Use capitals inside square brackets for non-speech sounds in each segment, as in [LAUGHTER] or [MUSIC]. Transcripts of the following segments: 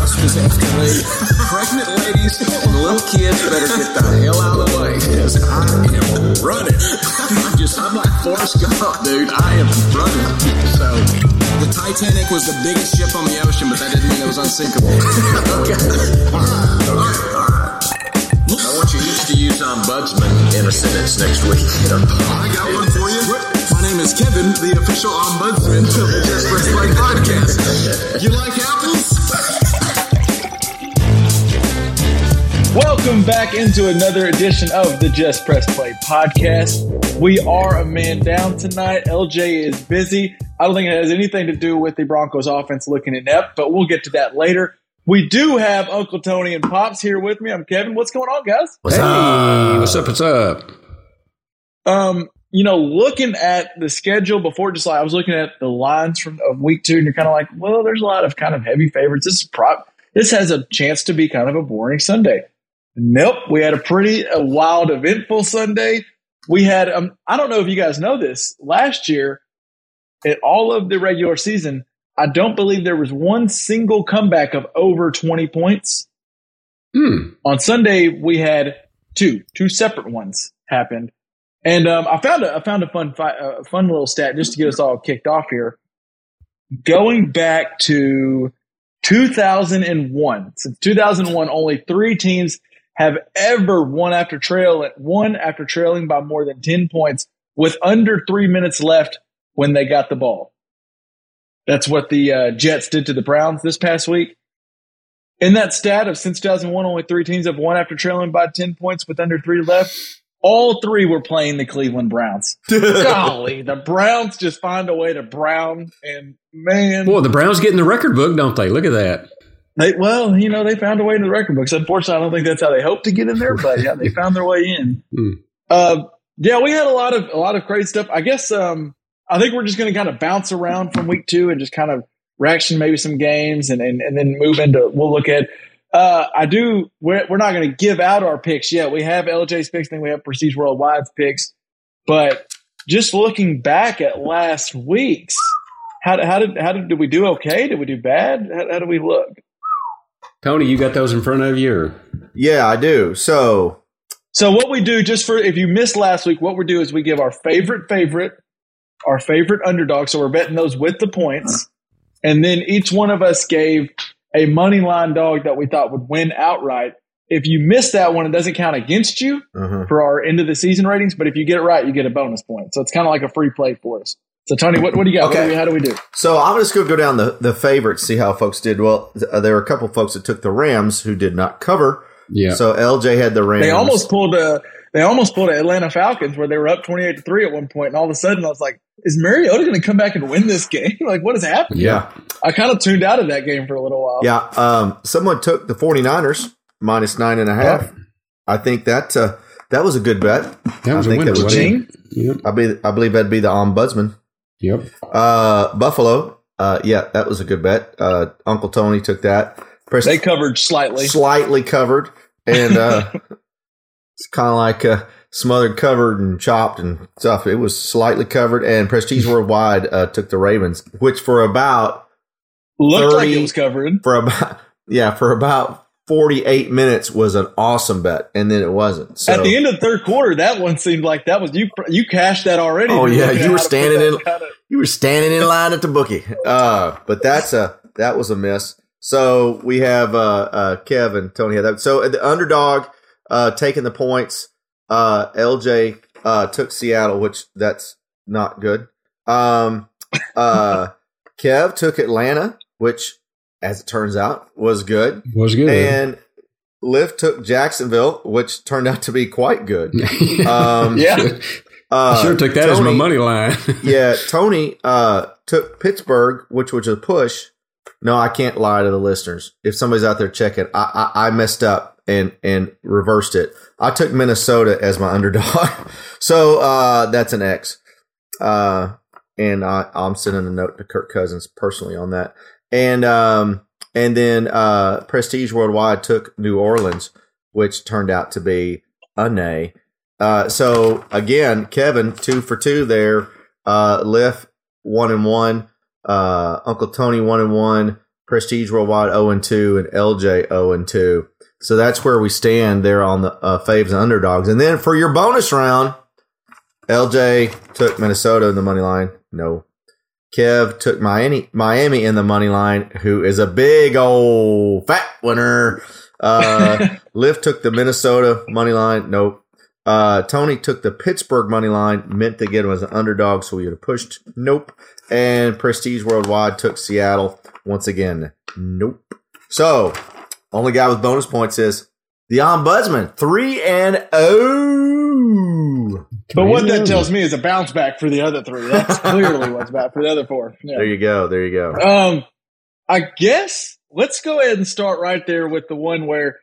The red bus was escalating. Pregnant ladies and little kids better get the hell out of the way because I am running. I'm just, I'm like Forrest Gump, dude. I am running. So, the Titanic was the biggest ship on the ocean, but that didn't mean it was unsinkable. okay. All right, all right, all right. I want you each to use ombudsman in a sentence next week. I got one for you. My name is Kevin, the official ombudsman of the Just Press Play podcast. You like apples? Welcome back into another edition of the Just Press Play podcast. We are a man down tonight. LJ is busy. I don't think it has anything to do with the Broncos offense looking inept, but we'll get to that later. We do have Uncle Tony and Pops here with me. I'm Kevin. What's going on, guys? What's hey, up? what's up? What's up? Um, you know, looking at the schedule before, just like I was looking at the lines from of week two, and you're kind of like, well, there's a lot of kind of heavy favorites. This is prop. This has a chance to be kind of a boring Sunday. Nope, we had a pretty a wild, eventful Sunday. We had, um, I don't know if you guys know this. Last year, at all of the regular season, I don't believe there was one single comeback of over 20 points. Hmm. On Sunday, we had two, two separate ones happened. And um, I found a I found a fun fi- uh, fun little stat just to get us all kicked off here. Going back to 2001, since 2001, only three teams have ever won after trail one after trailing by more than 10 points with under three minutes left when they got the ball. That's what the uh, Jets did to the Browns this past week. In that stat of since 2001, only three teams have won after trailing by 10 points with under three left. All three were playing the Cleveland Browns. [LAUGHS] Golly, the Browns just find a way to brown, and man, Boy, the Browns get in the record book, don't they? Look at that. They well, you know, they found a way in the record books. Unfortunately, I don't think that's how they hoped to get in there, but yeah, they found their way in. [LAUGHS] Hmm. Uh, yeah, we had a lot of a lot of crazy stuff. I guess um, I think we're just going to kind of bounce around from week two and just kind of reaction maybe some games and and, and then move into we'll look at. Uh, I do. We're, we're not going to give out our picks yet. We have LJ's picks, then we have Prestige Worldwide's picks. But just looking back at last week's, how, how did how did, did we do? Okay? Did we do bad? How, how did we look? Tony, you got those in front of you? Or? Yeah, I do. So, So what we do, just for if you missed last week, what we do is we give our favorite favorite, our favorite underdog. So we're betting those with the points, and then each one of us gave a money line dog that we thought would win outright. If you miss that one, it doesn't count against you uh-huh. for our end of the season ratings. But if you get it right, you get a bonus point. So it's kind of like a free play for us. So Tony, what, what do you got? What Okay. do we- how do we do? so I'm just going to go down the, the favorites, see how folks did. Well, th- uh, there were a couple folks that took the Rams who did not cover. Yeah. So LJ had the Rams. They almost pulled a they almost pulled a Atlanta Falcons where they were up twenty eight to three at one point, and all of a sudden I was like, "Is Mariota going to come back and win this game? [LAUGHS] like, what is happening?" Yeah. I kind of tuned out of that game for a little while. Yeah. Um, someone took the 49ers minus nine and a half. I think that uh, that was a good bet. That was I a think winner, that was- wasn't it? Ching? Yep. I, be, I believe that'd be the ombudsman. Yep. Uh, Buffalo. Uh, yeah, that was a good bet. Uh, Uncle Tony took that. Press- They covered slightly. slightly covered, and uh, [LAUGHS] it's kind of like uh, smothered, covered, and chopped and stuff. It was slightly covered, and Prestige Worldwide uh, took the Ravens, which for about Looked like it was covered. for about yeah for about forty eight minutes was an awesome bet, and then it wasn't. So, At the end of the third quarter, that one seemed like that was you. You cashed that already. Oh, yeah, you were how to put standing in- kinda- you were standing in line at the bookie. Uh, but that's a that was a miss. So we have uh, uh, Kevin, Tony had that. So the underdog uh, taking the points. Uh, LJ uh, took Seattle, which that's not good. Um, uh, [LAUGHS] Kev took Atlanta, which, as it turns out, was good. Was good. And Liv took Jacksonville, which turned out to be quite good. [LAUGHS] Um, Yeah. uh, sure took that as my money line. [LAUGHS] yeah, Tony uh, took Pittsburgh, which was a push, No, I can't lie to the listeners. If somebody's out there checking, I, I, I messed up and and reversed it. I took Minnesota as my [LAUGHS] underdog, so uh, that's an X. Uh, and I, I'm sending a note to Kirk Cousins personally on that. And um, and then uh, Prestige Worldwide took New Orleans, which turned out to be a nay. Uh, so again, Kevin two for two there. Uh, Liff one and one. Uh, Uncle Tony one and one. Prestige Worldwide zero and two, and LJ zero and two. So that's where we stand there on the uh, faves and underdogs. And then for your bonus round, LJ took Minnesota in the money line. No. Kev took Miami, Miami in the money line, who is a big old fat winner. Uh, [LAUGHS] Liff took the Minnesota money line. Nope. Uh, Tony took the Pittsburgh money line, meant to get him as an underdog, so we would have pushed. Nope. And Prestige Worldwide took Seattle once again. Nope. So, only guy with bonus points is the Ombudsman, three and oh. But what that tells me is a bounce back for the other three. That's [LAUGHS] clearly what's bad for the other four. Yeah. There you go. There you go. Um, I guess let's go ahead and start right there with the one where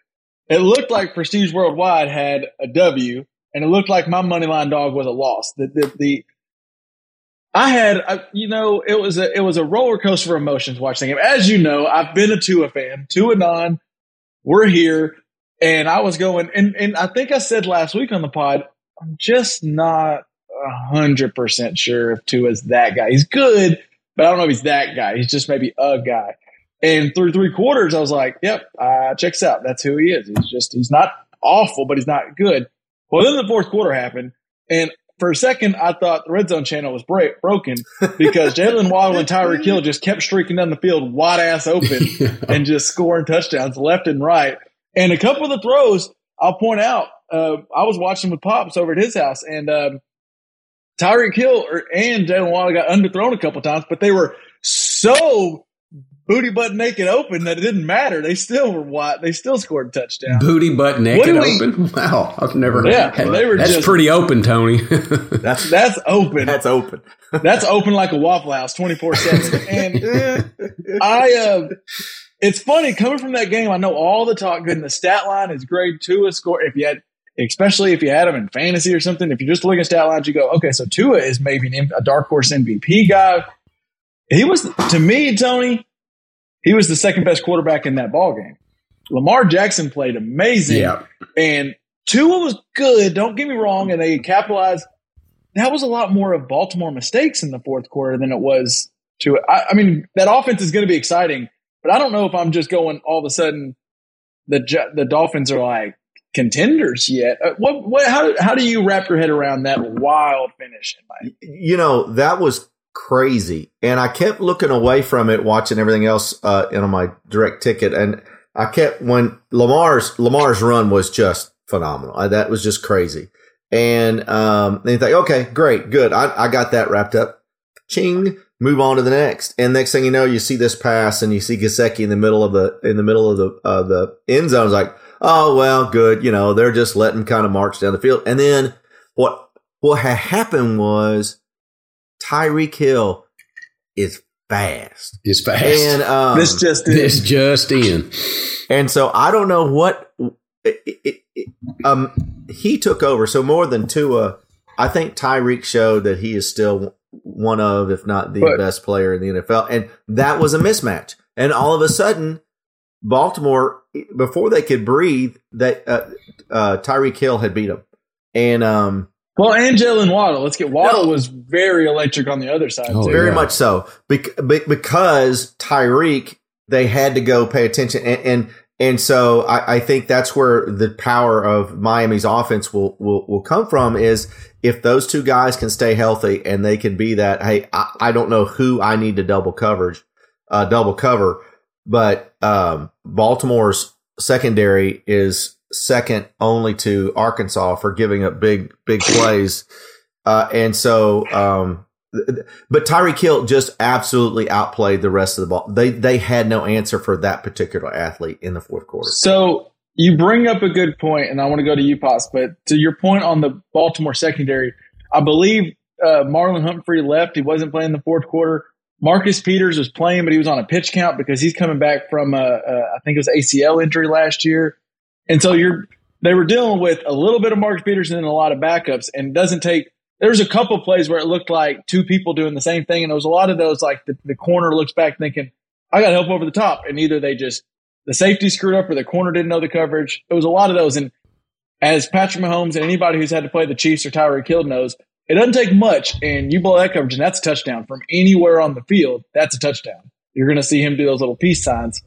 it looked like Prestige Worldwide had a W, and it looked like my money line dog was a loss. The the, the I had, I, you know, it was a it was a roller coaster of emotions watching the game. As you know, I've been a Tua fan, Tua non. We're here, and I was going, and and I think I said last week on the pod, I'm just not hundred percent sure if Tua's that guy. He's good, but I don't know if he's that guy. He's just maybe a guy. And through three quarters, I was like, "Yep, uh, checks out. That's who he is. He's just he's not awful, but he's not good." Well, then the fourth quarter happened, and for a second, I thought the red zone channel was break, broken because Jalen Waddle and Tyreek Hill just kept streaking down the field wide ass open [LAUGHS] and just scoring touchdowns left and right. And a couple of the throws, I'll point out, uh, I was watching with Pops over at his house, and um, Tyreek Hill or, and Jalen Waddle got underthrown a couple times, but they were so booty butt naked open that it didn't matter. They still were wide. They still scored touchdown. Booty butt naked do we- open. [LAUGHS] Wow, I've never. Yeah, had- they were That's just- pretty open, Tony. [LAUGHS] That's That's open. that's open. That's open like a Waffle House, twenty four seven. [LAUGHS] And I, uh, it's funny coming from that game. I know all the talk good, and the stat line is great. two a score. If you had, especially if you had him in fantasy or something, if you're just looking at stat lines, you go, okay, so Tua is maybe an, a dark horse MVP guy. He was to me, Tony. He was the second best quarterback in that ball game. Lamar Jackson played amazing. yeah, And Tua was good. Don't get me wrong, and they capitalized. That was a lot more of Baltimore mistakes in the fourth quarter than it was to. I, I mean, that offense is going to be exciting, but I don't know if I'm just going all of a sudden. The the Dolphins are like contenders yet. Uh, what what how how do you wrap your head around that wild finish? You know that was crazy and i kept looking away from it watching everything else uh in on my direct ticket and i kept when lamar's lamar's run was just phenomenal I, that was just crazy and um then you think okay great good I, I got that wrapped up ching move on to the next and next thing you know you see this pass and you see Gesicki in the middle of the in the middle of the uh, the end zone it's like oh well good you know they're just letting kind of march down the field and then what what had happened was Tyreek Hill is fast. it's fast. And um, this just it's is. just in. and so I don't know what it, it, it, um he took over. So more than Tua, I think Tyreek showed that he is still one of, if not the But- best player in the NFL, and that was a mismatch. And all of a sudden, Baltimore, before they could breathe, that uh, uh, Tyreek Hill had beat them. And um, Well, Angel and Jalen Waddle. Let's get Waddle was very electric on the other side Oh, too. Very Yeah. much so. Bec- be- because Tyreek, they had to go pay attention. And, and, and so I, I think that's where the power of Miami's offense will, will, will come from is if those two guys can stay healthy and they can be that, hey, I, I don't know who I need to double coverage, uh, double cover, but, um, Baltimore's secondary is second only to Arkansas for giving up big, big plays. Uh, and so, um, but Tyreek Hill just absolutely outplayed the rest of the ball. They they had no answer for that particular athlete in the fourth quarter. So you bring up a good point, and I want to go to you, Pops. But to your point on the Baltimore secondary, I believe uh, Marlon Humphrey left. He wasn't playing the fourth quarter. Marcus Peters was playing, but he was on a pitch count because he's coming back from a, a I think it was ACL injury last year, and so you're they were dealing with a little bit of Marcus Peters and a lot of backups, and doesn't take. There was a couple plays where it looked like two people doing the same thing, and there was a lot of those like the, the corner looks back thinking, "I got help over the top," and either they just the safety screwed up or the corner didn't know the coverage. It was a lot of those, and as Patrick Mahomes and anybody who's had to play the Chiefs or Tyreek Hill knows, it doesn't take much, and you blow that coverage, and that's a touchdown from anywhere on the field. That's a touchdown. You're going to see him do those little peace signs.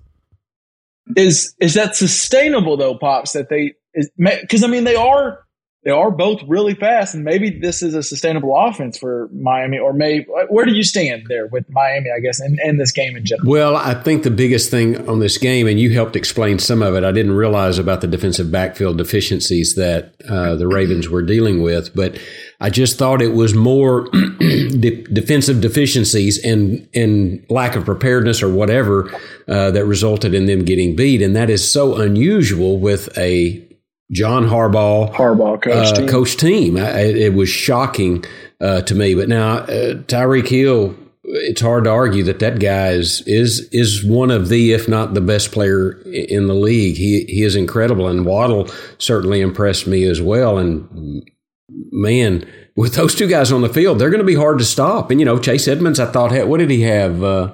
Is is that sustainable though, pops? That they because I mean they are they are both really fast, and maybe this is a sustainable offense for Miami, or maybe where do you stand there with Miami? I guess and, and this game in general. Well, I think the biggest thing on this game, and you helped explain some of it. I didn't realize about the defensive backfield deficiencies that uh, the Ravens were dealing with, but I just thought it was more [CLEARS THROAT] de- defensive deficiencies and and lack of preparedness or whatever uh, that resulted in them getting beat, and that is so unusual with a John Harbaugh, Harbaugh coach uh, team. coach team. I, it was shocking uh, to me. But now uh, Tyreek Hill, it's hard to argue that that guy is is is one of the, if not the best player in the league. He he is incredible, and Waddle certainly impressed me as well. And man, with those two guys on the field, they're going to be hard to stop. And you know, Chase Edmonds, I thought, what did he have? Uh,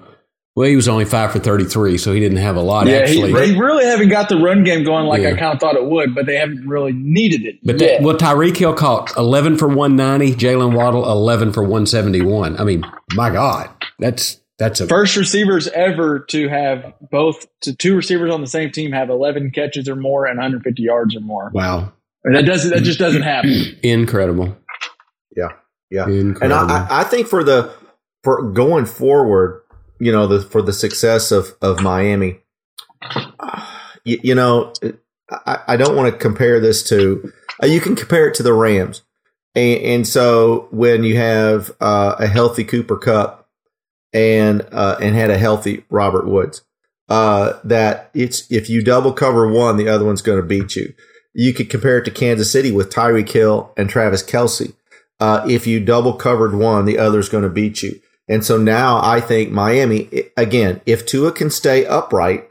well, he was only five for thirty-three, so he didn't have a lot. Yeah, actually, he, they really haven't got the run game going like Yeah. I kind of thought it would, but they haven't really needed it. But yet. that, well, Tyreek Hill caught 11 for 190, Jalen Waddle 11 for 171. I mean, my God, that's that's a first receivers ever to have both to two receivers on the same team have 11 catches or more and 150 yards or more. wow, And that doesn't that just doesn't happen. [CLEARS THROAT] incredible, Yeah, yeah. incredible. And I, I- I think for the for going forward, you know, the for the success of of Miami, you, you know, I, I don't want to compare this to. Uh, you can compare it to the Rams, and, and so when you have uh, a healthy Cooper Kupp and uh, and had a healthy Robert Woods, uh, that it's if you double cover one, the other one's going to beat you. You could compare it to Kansas City with Tyreek Hill and Travis Kelce. Uh, if you double covered one, the other's going to beat you. And so now I think Miami again, if Tua can stay upright,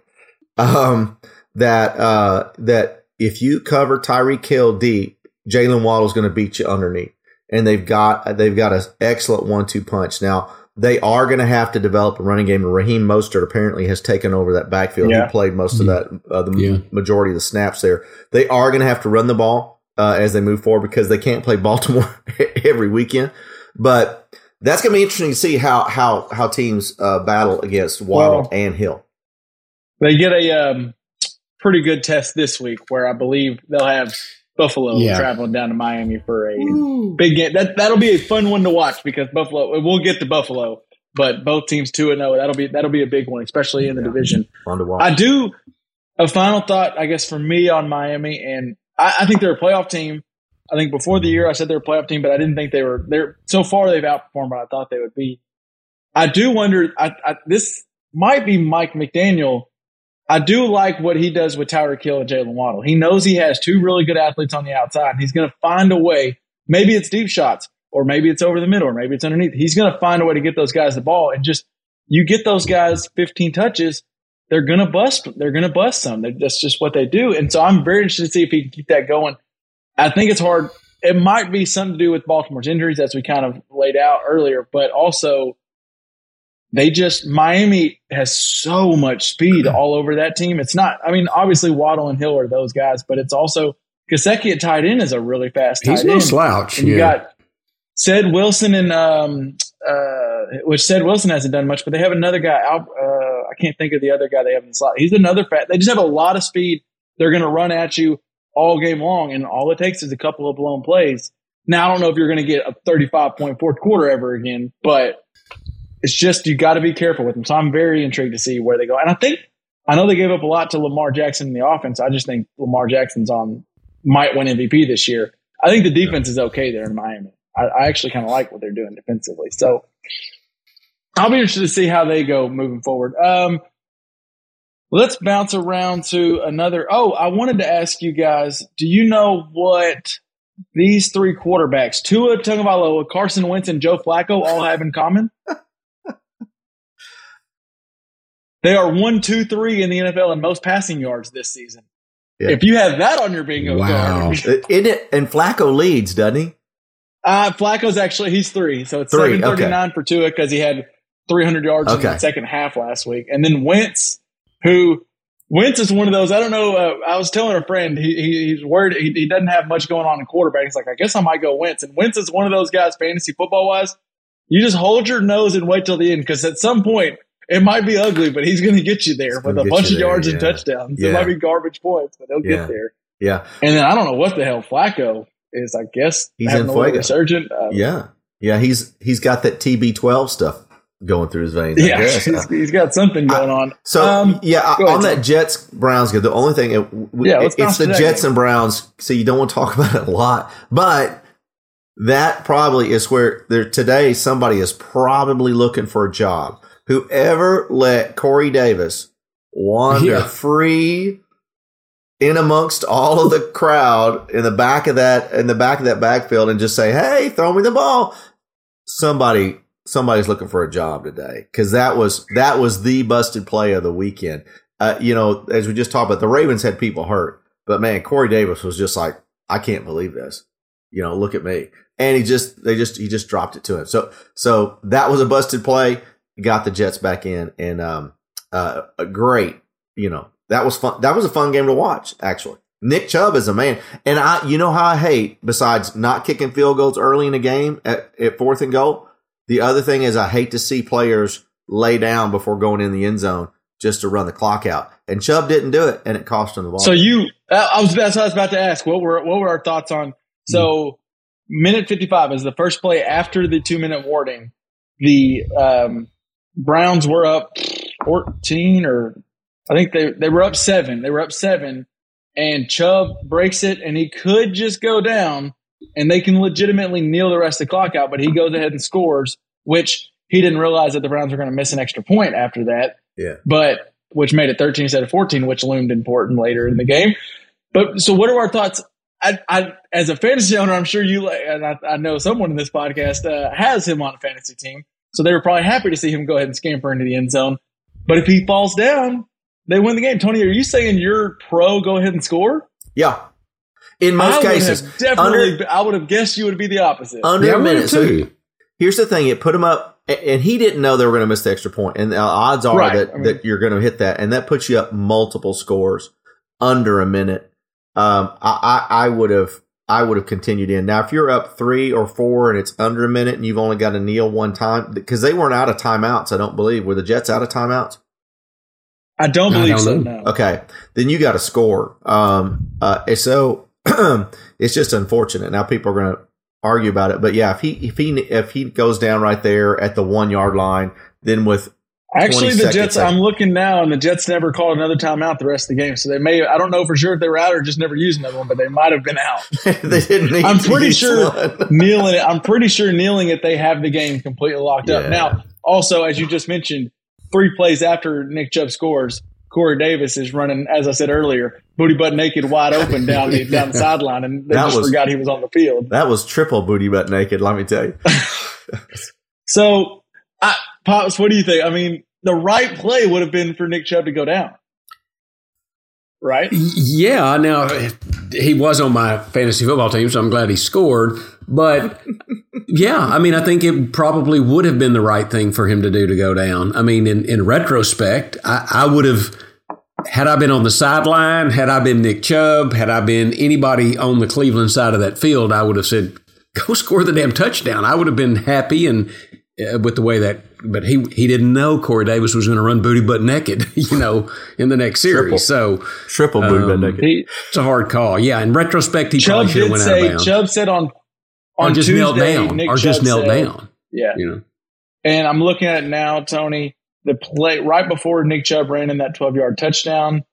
um, that uh, that if you cover Tyreek Hill deep, Jalen Waddle's going to beat you underneath. And they've got they've got an excellent one-two punch. Now they are going to have to develop a running game. And Raheem Mostert apparently has taken over that backfield. Yeah. He played most of that, uh, the Yeah. majority of the snaps there. They are going to have to run the ball uh, as they move forward because they can't play [LAUGHS] Baltimore every weekend. But that's going to be interesting to see how how how teams uh, battle against Waddle Well, and Hill. They get a um, pretty good test this week where I believe they'll have Buffalo Yeah. traveling down to Miami for a big game. That that'll be a fun one to watch because Buffalo we'll get to Buffalo, but both teams two and zero. That'll be that'll be a big one, especially in the division. Fun to watch. I do. A final thought, I guess, for me on Miami, and I, I think they're a playoff team. I think before the year I said they're a playoff team, but I didn't think they were. They're so far they've outperformed what I thought they would be. I do wonder. I, I, this might be Mike McDaniel. I do like what he does with Tyreek Hill and Jalen Waddle. He knows he has two really good athletes on the outside, and he's going to find a way. Maybe it's deep shots, or maybe it's over the middle, or maybe it's underneath. He's going to find a way to get those guys the ball, and just you get those guys 15 touches, they're going to bust. They're going to bust some. They're, that's just what they do. And so I'm very interested to see if he can keep that going. I think it's hard. It might be something to do with Baltimore's injuries, as we kind of laid out earlier, but also they just Miami has so much speed all over that team. It's not. I mean, obviously Waddle and Hill are those guys, but it's also Gesicki at tight end is a really fast tight he's end. no slouch. And you got Ced Wilson and um uh which Ced Wilson hasn't done much, but they have another guy uh I can't think of the other guy they have in the slot. He's another fat they just have a lot of speed. They're gonna run at you all game long, and all it takes is a couple of blown plays. Now I don't know if you're gonna get a 35 point fourth quarter ever again, but it's just you got to be careful with them. So I'm very intrigued to see where they go. And I think I know they gave up a lot to Lamar Jackson in the offense. I just think Lamar Jackson's on might win MVP this year. I think the defense is okay there in Miami. I, I actually kind of like what they're doing defensively. So I'll be interested to see how they go moving forward. Um, let's bounce around to another. Oh, I wanted to ask you guys: Do you know what these three quarterbacks, Tua Tagovailoa, Carson Wentz, and Joe Flacco, all have in common? [LAUGHS] They are one, two, three in the NFL in most passing yards this season. Yeah. If you have that on your bingo Wow. card, it? [LAUGHS] And Flacco leads, doesn't he? uh, Flacco's actually he's three, so it's Three, seven thirty nine for Tua because he had three hundred yards in the second half last week, and then Wentz, who Wentz is one of those. I don't know. Uh, I was telling a friend he, he he's worried he, he doesn't have much going on in quarterback. He's like, I guess I might go Wentz, and Wentz is one of those guys fantasy football wise. You just hold your nose and wait till the end because at some point it might be ugly, but he's going to get you there with a bunch of there, yards and touchdowns. Yeah. It might be garbage points, but he'll Yeah. get there. Yeah. And then I don't know what the hell Flacco is. I guess He's in a resurgent. Uh, Yeah. Yeah. He's he's got that TB12 stuff going through his veins. Yeah, [LAUGHS] he's, he's got something going on. So Um, yeah, I- go ahead, on Tom. that Jets Browns game, the only thing it, w- Yeah, it's the Jets game. and Browns, so you don't want to talk [LAUGHS] about it a lot, but that probably is where there today somebody is probably looking for a job. Whoever let Corey Davis wander Yeah. free in amongst all of the crowd in the back of that in the back of that backfield and just say, "Hey, throw me the ball." Somebody somebody's looking for a job today because that was that was the busted play of the weekend. Uh, you know, as we just talked about, the Ravens had people hurt, but man, Corey Davis was just like, I can't believe this. You know, look at me, and he just they just he just dropped it to him. So so that was a busted play. Got the Jets back in, and um, uh, great. You know, that was fun. That was a fun game to watch. Actually, Nick Chubb is a man, and I, you know how I hate besides not kicking field goals early in the game at, at fourth and goal. The other thing is I hate to see players lay down before going in the end zone just to run the clock out. And Chubb didn't do it, and it cost him the ball. So you, I was that's what I was about to ask. What were what were our thoughts on? So minute fifty five is the first play after the two minute warning. The um, Browns were up fourteen, or I think they they were up seven. They were up seven, and Chubb breaks it, and he could just go down, and they can legitimately kneel the rest of the clock out. But he goes ahead and scores, which he didn't realize that the Browns were going to miss an extra point after that yeah, but which made it 13 instead of 14, which loomed important later in the game. But so, what are our thoughts? I, I as a fantasy owner, I'm sure you and I, I know someone in this podcast uh, has him on a fantasy team, so they were probably happy to see him go ahead and scamper into the end zone. But if he falls down, they win the game. Tony, are you saying you're pro? Go ahead and score. yeah. In most I cases, have definitely. under- I would have guessed you would be the opposite. under Yeah, I a would minute. So too. Here's the thing: it put him up, and he didn't know they were going to miss the extra point. And the odds are Right. that I mean- that you're going to hit that, and that puts you up multiple scores under a minute. Um, I, I, I would have. I would have continued in. Now, if you're up three or four and it's under a minute and you've only got to kneel one time, because they weren't out of timeouts, I don't believe. Were the Jets out of timeouts? I don't I believe don't so. No. Okay, then you got to score. Um, uh, so [CLEARS THROAT] it's just unfortunate. Now people are going to argue about it, but yeah, if he if he if he goes down right there at the one yard line, then with Actually, the Jets. left. I'm looking now, and the Jets never called another timeout the rest of the game. So they may. I don't know for sure if they were out or just never used another one, but they might have been out. [LAUGHS] they didn't need I'm pretty sure [LAUGHS] kneeling. I'm pretty sure kneeling it. They have the game completely locked Yeah. up. Now, also as you just mentioned, three plays after Nick Chubb scores, Corey Davis is running, as I said earlier, booty butt naked, wide open down the down the [LAUGHS] sideline, and they That just was- forgot he was on the field. That was triple booty butt naked. Let me tell you. [LAUGHS] So, I, pops, what do you think? I mean, the right play would have been for Nick Chubb to go down, right? Yeah, now he was on my fantasy football team, so I'm glad he scored. But [LAUGHS] yeah, I mean, I think it probably would have been the right thing for him to do to go down. I mean, in, in retrospect, I, I would have, had I been on the sideline, had I been Nick Chubb, had I been anybody on the Cleveland side of that field, I would have said, [LAUGHS] go score the damn touchdown. I would have been happy and uh, with the way that, but he he didn't know Corey Davis was going to run booty butt naked, [LAUGHS] you know, in the next series. Triple. So Triple booty butt Um, naked. He, it's a hard call. Yeah, in retrospect, he Chubb probably should have did went out of bounds. Chubb said on on or just Tuesday, knelt down. Nick or just Chubb knelt said- down. Yeah, You know. And I'm looking at it now, Tony. The play right before Nick Chubb ran in that 12 yard touchdown,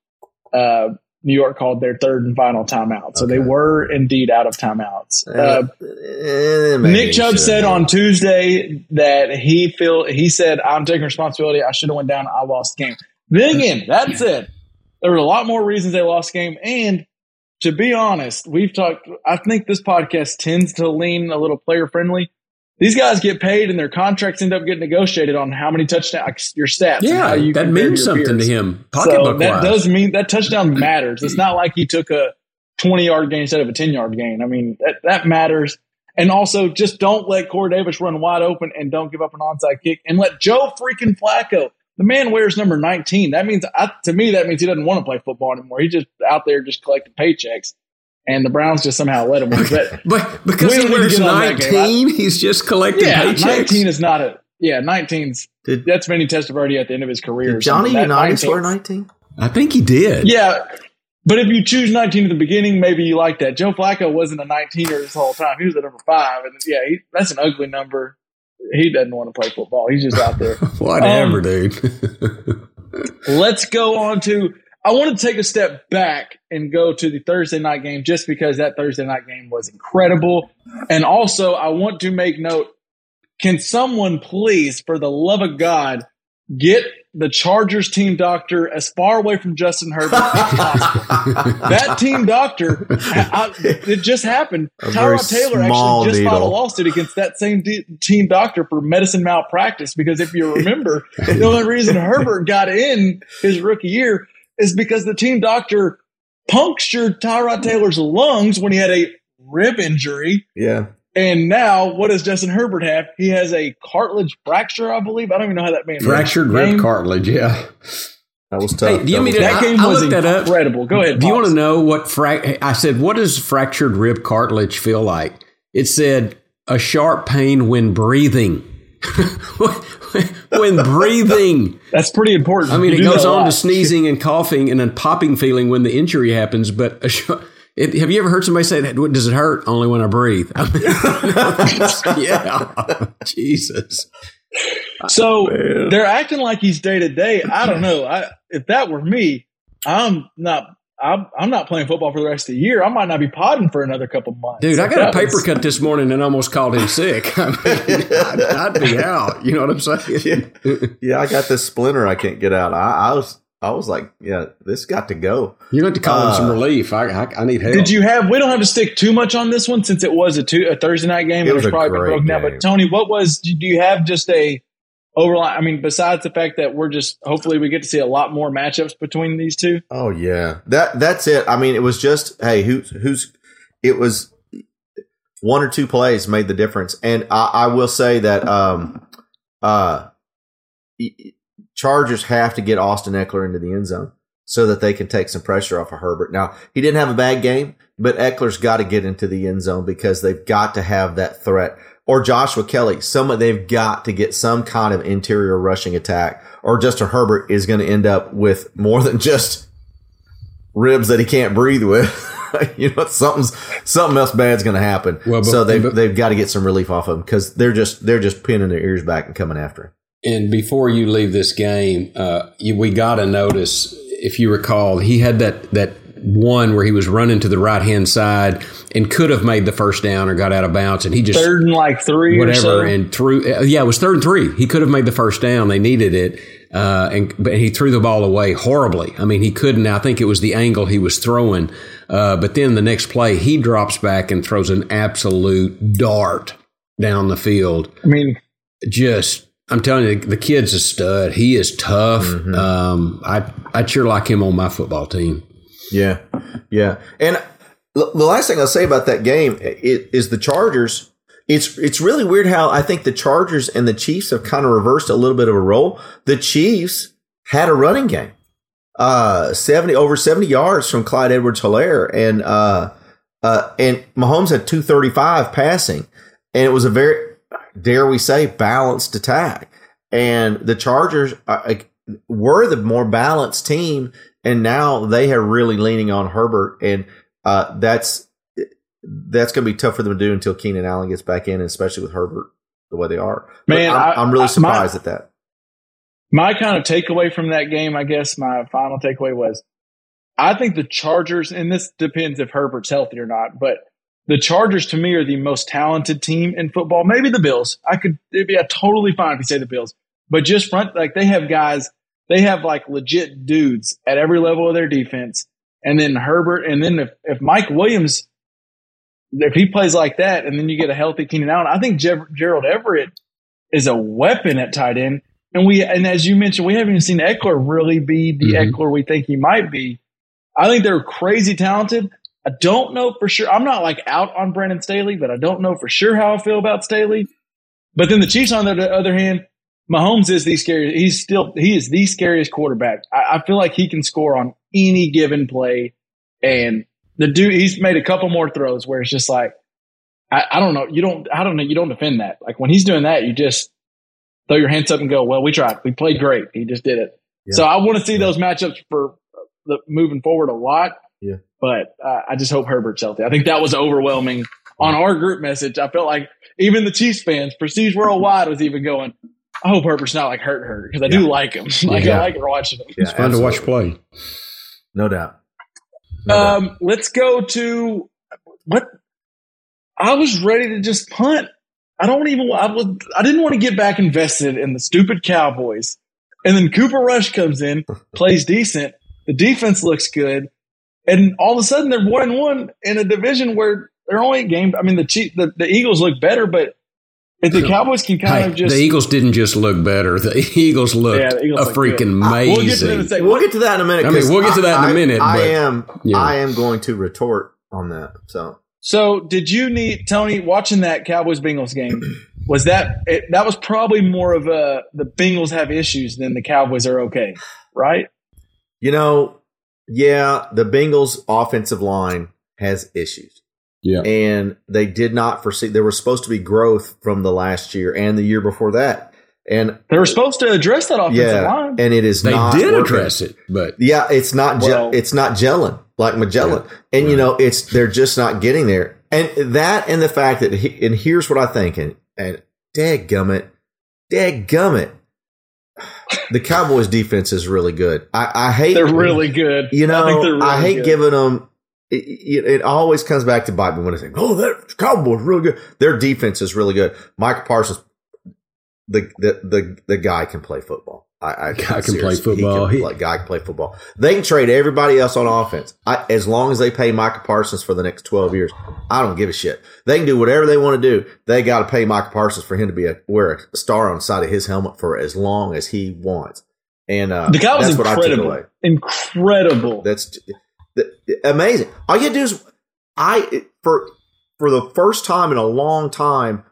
uh, New York called their third and final timeout. So they were indeed out of timeouts. Uh, Uh, eh, Nick Chubb said on Tuesday that he feel he said I'm taking responsibility. I should have went down. I lost the game. Then again, that said, there were a lot more reasons they lost the game. And to be honest, we've talked. I think this podcast tends to lean a little player friendly. These guys get paid and their contracts end up getting negotiated on how many touchdowns your stats. Yeah, you that means something peers. to him. So Pocketbook that wise. does mean that touchdown matters. It's not like he took a 20 yard gain instead of a 10 yard gain. I mean, that, that matters. And also, just don't let Corey Davis run wide open and don't give up an onside kick and let Joe freaking Flacco. The man wears number 19. That means, I, to me, that means he doesn't want to play football anymore. He's just out there just collecting paychecks. And the Browns just somehow let him. But but because he don't need to wears get on that game. 19, he's just collecting yeah, paychecks. 19 is not a, yeah, 19's, Did, that's Vinny Testaverde at the end of his career. did Johnny something. That Unitas 19 wear 19? I think he did. Yeah. But if you choose 19 at the beginning, maybe you like that. Joe Flacco wasn't a 19er this whole time. He was a number five. And yeah, he, that's an ugly number. He doesn't want to play football. He's just out there. [LAUGHS] Whatever, Um, dude. [LAUGHS] Let's go on to. I want to take a step back and go to the Thursday night game just because that Thursday night game was incredible. And also, I want to make note can someone please, for the love of God, get the Chargers team doctor as far away from Justin Herbert as possible? that team doctor, I, it just happened. A Tyrod Taylor actually just filed a lawsuit against that same d- team doctor for medicine malpractice because if you remember, the only reason Herbert got in his rookie year is because the team doctor punctured Tyrod Taylor's lungs when he had a rib injury. Yeah. And now, what does Justin Herbert have? He has a cartilage fracture, I believe. I don't even know how that man Fractured rib Game- cartilage, yeah. That was tough. Hey, do you That mean was to- tough. That game I- I was looked that up. incredible. Go ahead. Do you want to know what frac? I said, what does fractured rib cartilage feel like? It said a sharp pain when breathing. [LAUGHS] when breathing. That's pretty important. I mean, You it goes on to sneezing and coughing and a popping feeling when the injury happens. But it, have you ever heard somebody say that? Does it hurt? Only when I breathe. [LAUGHS] I mean, [LAUGHS] yeah, Jesus. So oh, Man. they're acting like he's day to day. I don't know. I, if that were me, I'm not. I'm, I'm not playing football for the rest of the year. I might not be podding for another couple months. Dude, I got a paper was- cut this morning and almost called him sick. [LAUGHS] I mean, I'd, I'd be out. You know what I'm saying? yeah, I got this splinter I can't get out. I, I was I was like, yeah, this got to go. You're going to call in some Uh, relief. I, I, I need help. Did you have? We don't have to stick too much on this one since it was a, two, a Thursday night game. It and was it's a probably great broken down. game. But Tony, what was? Do you have just a overline? I mean, besides the fact that we're just hopefully we get to see a lot more matchups between these two. Oh yeah, that that's it. I mean, it was just hey, who's who's? It was one or two plays made the difference, and I, I will say that um, uh, Chargers have to get Austin Ekeler into the end zone so that they can take some pressure off of Herbert. Now he didn't have a bad game, but Ekeler's got to get into the end zone because they've got to have that threat. Or Joshua Kelley, some they've got to get some kind of interior rushing attack, or Justin Herbert is going to end up with more than just ribs that he can't breathe with. [LAUGHS] you know, something's something else bad's going to happen. Well, but- so they've but- they've got to get some relief off of him because they're just they're just pinning their ears back and coming after him. And before you leave this game, uh, you, we got to notice, if you recall, he had that that one where he was running to the right hand side and could have made the first down or got out of bounds, and he just Third and like three or whatever so. and threw. uh, Yeah, it was third and three. He could have made the first down. They needed it, uh, and but he threw the ball away horribly. I mean, he couldn't. I think it was the angle he was throwing. Uh, but then the next play, he drops back and throws an absolute dart down the field I mean, just I'm telling you, the kid's a stud. He is tough. Mm-hmm. Um, I I'd sure like him on my football team. Yeah, yeah. And the last thing I'll say about that game is the Chargers. It's it's really weird how I think the Chargers and the Chiefs have kind of reversed a little bit of a role. The Chiefs had a running game, uh, seventy over seventy yards from Clyde Edwards-Hilaire, and uh, uh, and Mahomes had two thirty five passing, and it was a very dare we say balanced attack. And the Chargers uh, were the more balanced team and now they are really leaning on Herbert, and uh, that's that's going to be tough for them to do until Keenan Allen gets back in, especially with Herbert the way they are. But Man, I'm, I- I'm really surprised at that. my kind of takeaway from that game, I guess my final takeaway was I think the Chargers, and this depends if Herbert's healthy or not, but the Chargers to me are the most talented team in football. Maybe the Bills. I could it'd be a totally fine if you say the Bills. But just front like they have guys, they have like legit dudes at every level of their defense. And then Herbert, and then if, if Mike Williams if he plays like that, and then you get a healthy Keenan Allen, I think Ger- Gerald Everett is a weapon at tight end. And we, and as you mentioned, we haven't even seen Ekeler really be the Mhm. Ekeler we think he might be. I think they're crazy talented. I don't know for sure. I'm not like out on Brandon Staley, but I don't know for sure how I feel about Staley. But then the Chiefs, on the other hand, Mahomes is the scariest. He's still he is the scariest quarterback. I, I feel like he can score on any given play, and the dude he's made a couple more throws where it's just like I, I don't know. You don't. I don't know. You don't defend that. Like when he's doing that, you just throw your hands up and go, "Well, we tried. We played great. He just did it." Yeah. So I want to see those matchups for the moving forward a lot. Yeah. But uh, I just hope Herbert's healthy. I think that was overwhelming on our group message. I felt like even the Chiefs fans, Prestige Worldwide, was even going. I hope Herbert's not like hurt hurt because I do like him. [LAUGHS] like Yeah. I like watching him. Yeah, It's fun to watch play. No doubt. No doubt. Um, let's go to what I was ready to just punt. I don't even. I was. I didn't want to get back invested in the stupid Cowboys, and then Cooper Rush comes in, [LAUGHS] plays decent. The defense looks good, and all of a sudden they're one and one in a division where they're only game. I mean, the Chief, the, the Eagles look better, but if the Cowboys can kind Hey, of just the Eagles didn't just look better. The [LAUGHS] Eagles looked Yeah, the Eagles a look freaking good. amazing. we'll get to them we'll get to that in a minute. I mean, 'cause we'll get to that in a minute, I, but, am. yeah. I am going to retort on that. So So, did you need Tony watching that Cowboys Bengals game? [CLEARS THROAT] Was that it, that was probably more of a the Bengals have issues than the Cowboys are okay, right? you know, yeah, the Bengals' offensive line has issues. Yeah. and they did not foresee there was supposed to be growth from the last year and the year before that and They were supposed to address that offensive yeah line. and it is They not did working. address it, but yeah it's not ge- Well- it's not gelling like magellan and you know it's they're just not getting there and that and the fact that he, and here's what i think and and dadgummit dadgummit the cowboys defense is really good i i hate They're really good. you know, I, think they're really I hate good. giving them. It, it, it always comes back to bite me when I say, "Oh, that Cowboys really good." Their defense is really good. Micah Parsons, the the the, the guy can play football. I, I Guy can play football. He He- can play, guy can play football. They can trade everybody else on offense I, as long as they pay Micah Parsons for the next twelve years. I don't give a shit. They can do whatever they want to do. They got to pay Micah Parsons for him to be a wear a star on the side of his helmet for as long as he wants. And uh, The guy was that's what I took incredible. away. Incredible. That's the, amazing. All you do is I for for the first time in a long time,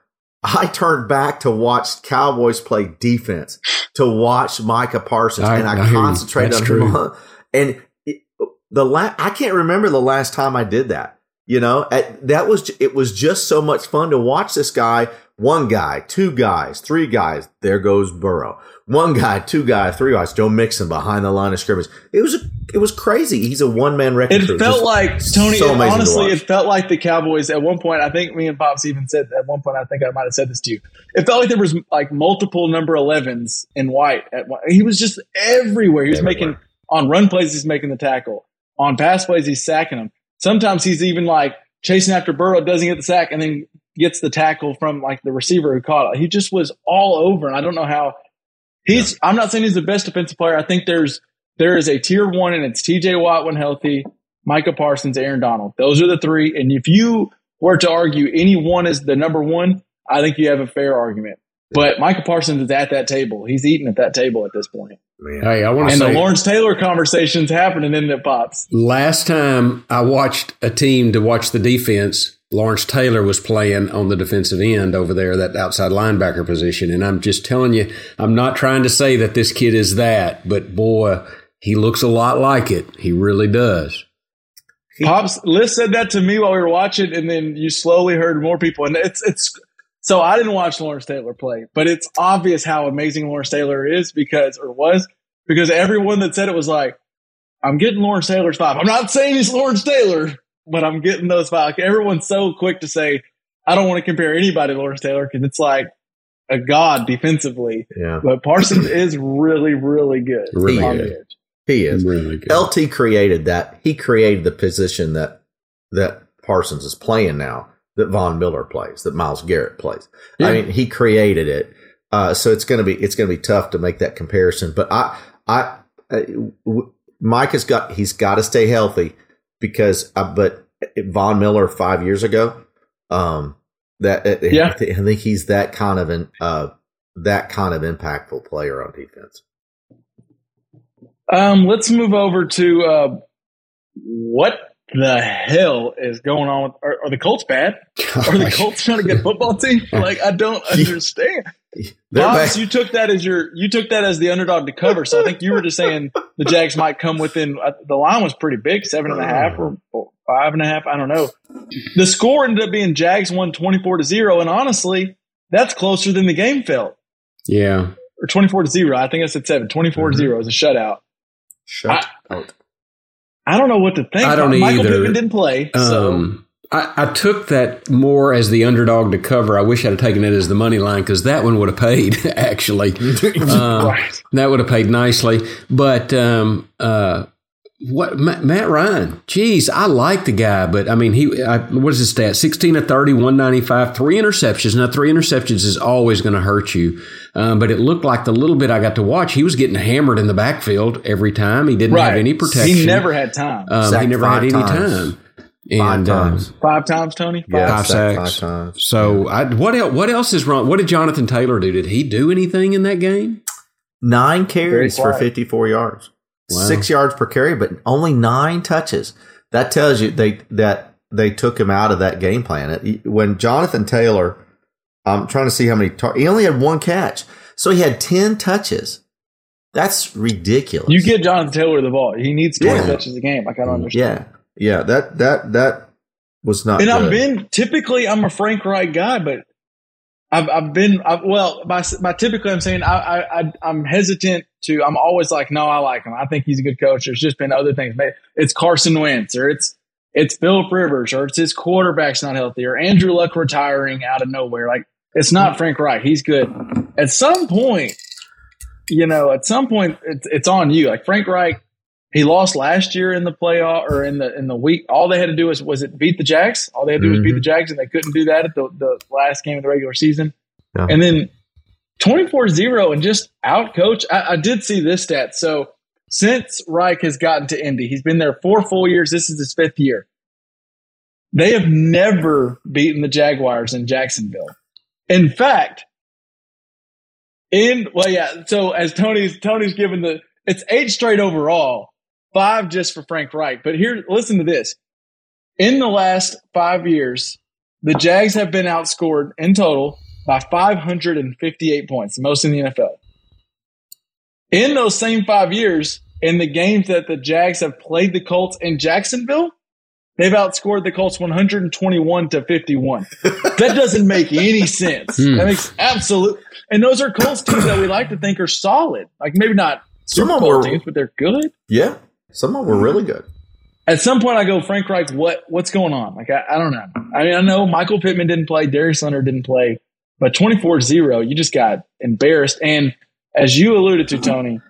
I turned back to watch Cowboys play defense, to watch Micah Parsons, I- and I, I concentrated on him. [LAUGHS] And it, the la- I can't remember the last time I did that. You know, At- that was it was just so much fun to watch this guy. One guy, two guys, three guys. There goes Burrow. One guy, two guys, three guys. Joe Mixon behind the line of scrimmage. It was it was crazy. He's a one man wrecking It crew. felt like Tony. so it- amazing to honestly, it felt like the Cowboys at one point. I think me and Pops even said at one point. I think I might have said this to you. It felt like there was like multiple number 11s in White. At one, he was just everywhere. He was Everywhere. making on run plays. He's making the tackle. On pass plays, he's sacking them. Sometimes he's even like chasing after Burrow, doesn't get the sack, and then gets the tackle from like the receiver who caught it. He just was all over, and I don't know how. He's. I'm not saying he's the best defensive player. I think there's there is a tier one, and it's T.J. Watt when healthy, Micah Parsons, Aaron Donald. Those are the three. And if you were to argue any one is the number one, I think you have a fair argument. But Micah Parsons is at that table. He's eating at that table at this point. Man. hey, I want to And the Lawrence Taylor conversation's happening in the pops. last time I watched a team to watch the defense, Lawrence Taylor was playing on the defensive end over there, that outside linebacker position. And I'm just telling you, I'm not trying to say that this kid is that, but boy, he looks a lot like it. He really does. Pops, Liz said that to me while we were watching, and then you slowly heard more people. And it's it's so I didn't watch Lawrence Taylor play, but it's obvious how amazing Lawrence Taylor is because or was because everyone that said it was like, I'm getting Lawrence Taylor's vibe. I'm not saying he's Lawrence Taylor, but I'm getting those vibes. Everyone's so quick to say, I don't want to compare anybody to Lawrence Taylor because it's like a god defensively. Yeah, But Parsons is really, really good Really on good. edge. he is. Really good. LT created that. He created the position that that Parsons is playing now. That Von Miller plays. That Myles Garrett plays. I mean, he created it. Uh, so it's gonna be it's gonna be tough to make that comparison. But I I, I w- Mike has got he's got to stay healthy because. Uh, but Von Miller five years ago Um, that uh, Yeah. I, think he's that kind of an uh that kind of impactful player on defense. Um, let's move over to uh, what the hell is going on with are, are the Colts bad? [LAUGHS] Are the Colts not a good football team? [LAUGHS] Like I don't understand. [LAUGHS] They're Bobs, bad. you took that as your you took that as the underdog to cover. So I think you were just saying the Jags might come within. Uh, the line was pretty big, seven and a half or, [SIGHS] five and a half. I don't know. The score ended up being Jags won twenty four to zero, and honestly, that's closer than the game felt. Yeah. Or twenty four to zero. I think I said seven. Twenty four to zero is a shutout. Shut out. I don't know what to think. I don't Michael either. Pittman didn't play, so Um, I, I took that more as the underdog to cover. I wish I'd have taken it as the money line because that one would have paid [LAUGHS] actually. Uh, [LAUGHS] right. That would have paid nicely. But um, uh, what Matt, Matt Ryan? Geez, I like the guy, but I mean, he I, what is his stat? Sixteen to 30, 195, three interceptions. Now, three interceptions is always going to hurt you. Um, but it looked like the little bit I got to watch, he was getting hammered in the backfield every time. He didn't have any protection. He never had time. Um, he never had five any times. time. Five And um, times. Five times, Tony. Five. Yeah, five sacks. five times. So I, what else? What else is wrong? What did Jonathan Taylor do? Did he do anything in that game? Nine carries for 54 yards, Wow. six yards per carry, but only nine touches. That tells you they that they took him out of that game plan. It- when Jonathan Taylor, I'm trying to see how many. Tar- he only had one catch, so he had 10 touches. That's ridiculous. You get Jonathan Taylor the ball. He needs 20 Yeah. touches a game. I kind of understand. yeah, yeah. That that that was not. And good. I've been typically I'm a Frank Reich guy, but I've I've been I've, well by by typically I'm saying I, I I I'm hesitant to I'm always like no I like him I think he's a good coach. There's just been other things. Maybe It's Carson Wentz or it's it's Philip Rivers or it's his quarterback's not healthy or Andrew Luck retiring out of nowhere. Like it's not Frank Reich. He's good. At some point, you know, at some point it's it's on you. Like Frank Reich, he lost last year in the playoff or in the in the week. All they had to do was was it beat the Jags. All they had to do was beat the mm-hmm. Jags, and they couldn't do that at the, the last game of the regular season. Yeah. And then 24-0 and just out coach. I, I did see this stat. So since Reich has gotten to Indy, he's been there four full years. This is his fifth year. They have never beaten the Jaguars in Jacksonville. In fact, in well, yeah. So as Tony's Tony's given the it's eight straight overall, five just for Frank Reich. But here, listen to this. In the last five years, the Jags have been outscored in total by 558 points, the most in the NFL. In those same five years, in the games that the Jags have played the Colts in Jacksonville, they've outscored the Colts 121 to 51. that doesn't make any sense. Hmm. That makes absolute. And those are Colts teams that we like to think are solid. Like maybe not Some Super of Bowl teams, but they're good. Yeah, some of them were mm-hmm. really good. At some point, I go, Frank Reich, what what's going on? Like I, I don't know. I mean, I know Michael Pittman didn't play, Darius Leonard didn't play, but 24-0, you just got embarrassed. And as you alluded to, Tony,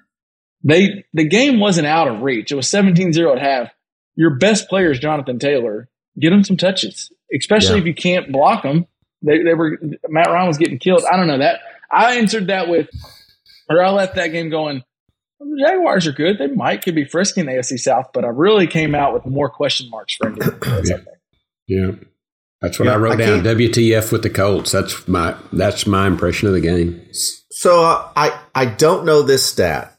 they the game wasn't out of reach. It was 17-0 at half. Your best player is Jonathan Taylor. Get him some touches, especially Yeah. if you can't block them. They, they were Matt Ryan was getting killed. I don't know that. I answered that with, or I left that game going. "Well, The Jaguars are good. They might could be frisky in the AFC South, but I really came out with more question marks for Indy. Yeah. Yeah. That's what Yeah, I wrote I down. WTF with the Colts. That's my that's my impression of the game. So uh, I I don't know this stat,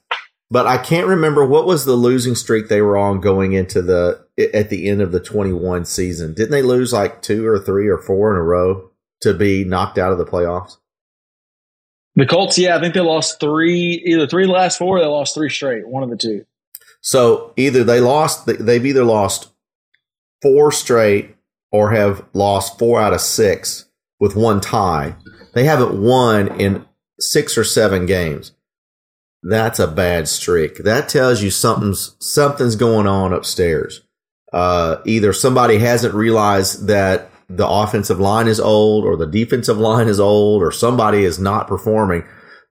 but I can't remember what was the losing streak they were on going into the at the end of the 21 season. Didn't they lose like two or three or four in a row to be knocked out of the playoffs? The Colts, yeah, I think they lost three, either three last four, they lost three straight. One of the two. So either they lost they've either lost four straight or have lost four out of six with one tie. They haven't won in six or seven games. That's a bad streak. That tells you something's something's going on upstairs. Uh, either somebody hasn't realized that the offensive line is old, or the defensive line is old, or somebody is not performing.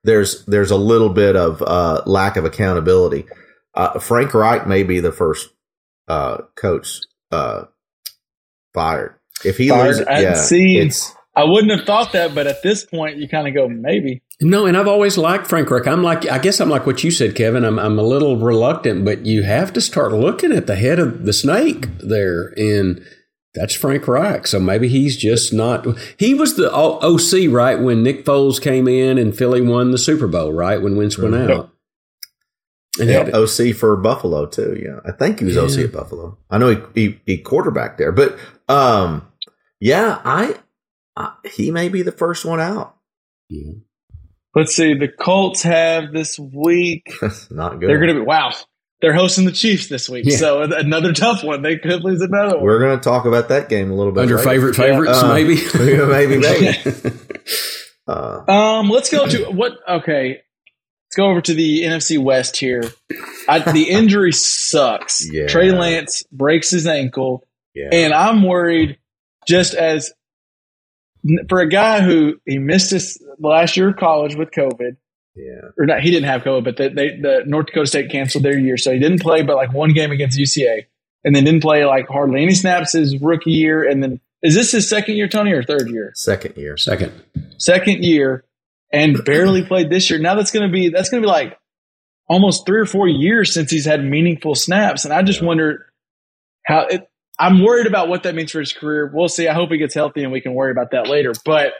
There's there's a little bit of uh, lack of accountability. Uh, Frank Reich may be the first uh, coach uh, fired. If he Fired. loses, I- yeah, see, it's I wouldn't have thought that, but at this point, you kind of go, maybe. No, and I've always liked Frank Reich. I'm like, I guess I'm like what you said, Kevin. I'm, I'm a little reluctant, but you have to start looking at the head of the snake there. And That's Frank Reich. So maybe he's just not. He was the OC, right, when Nick Foles came in and Philly won the Super Bowl, right, when Wentz went Mhm. out. And Yeah, had- OC for Buffalo too. Yeah, I think he was OC at Buffalo. I know he, he he quarterback there, but um, yeah, I, I he may be the first one out. yeah. Let's see. The Colts have this week. [LAUGHS] Not good. They're going to be wow. They're hosting the Chiefs this week, Yeah. so [LAUGHS] another tough one. They could lose another one. We're going to talk about that game a little bit. Under later. favorite favorites, Uh, maybe. yeah, [LAUGHS] maybe, maybe. [LAUGHS] Uh, Um, let's go to what? Okay, let's go over to the NFC West here. I, the injury sucks. Yeah. Trey Lance breaks his ankle, yeah, and I'm worried. Just as for a guy who he missed his last year of college with COVID, yeah, or not, he didn't have COVID, but the, they, the North Dakota State canceled their year, so he didn't play but like one game against UCA, and then didn't play like hardly any snaps his rookie year, and then is this his second year, Tony, or third year? second year. Second. second year and barely [CLEARS THROAT] played this year. Now that's going to be that's going to be like almost three or four years since he's had meaningful snaps, and I just wonder how it. I'm worried about what that means for his career. We'll see. I hope he gets healthy, and we can worry about that later. But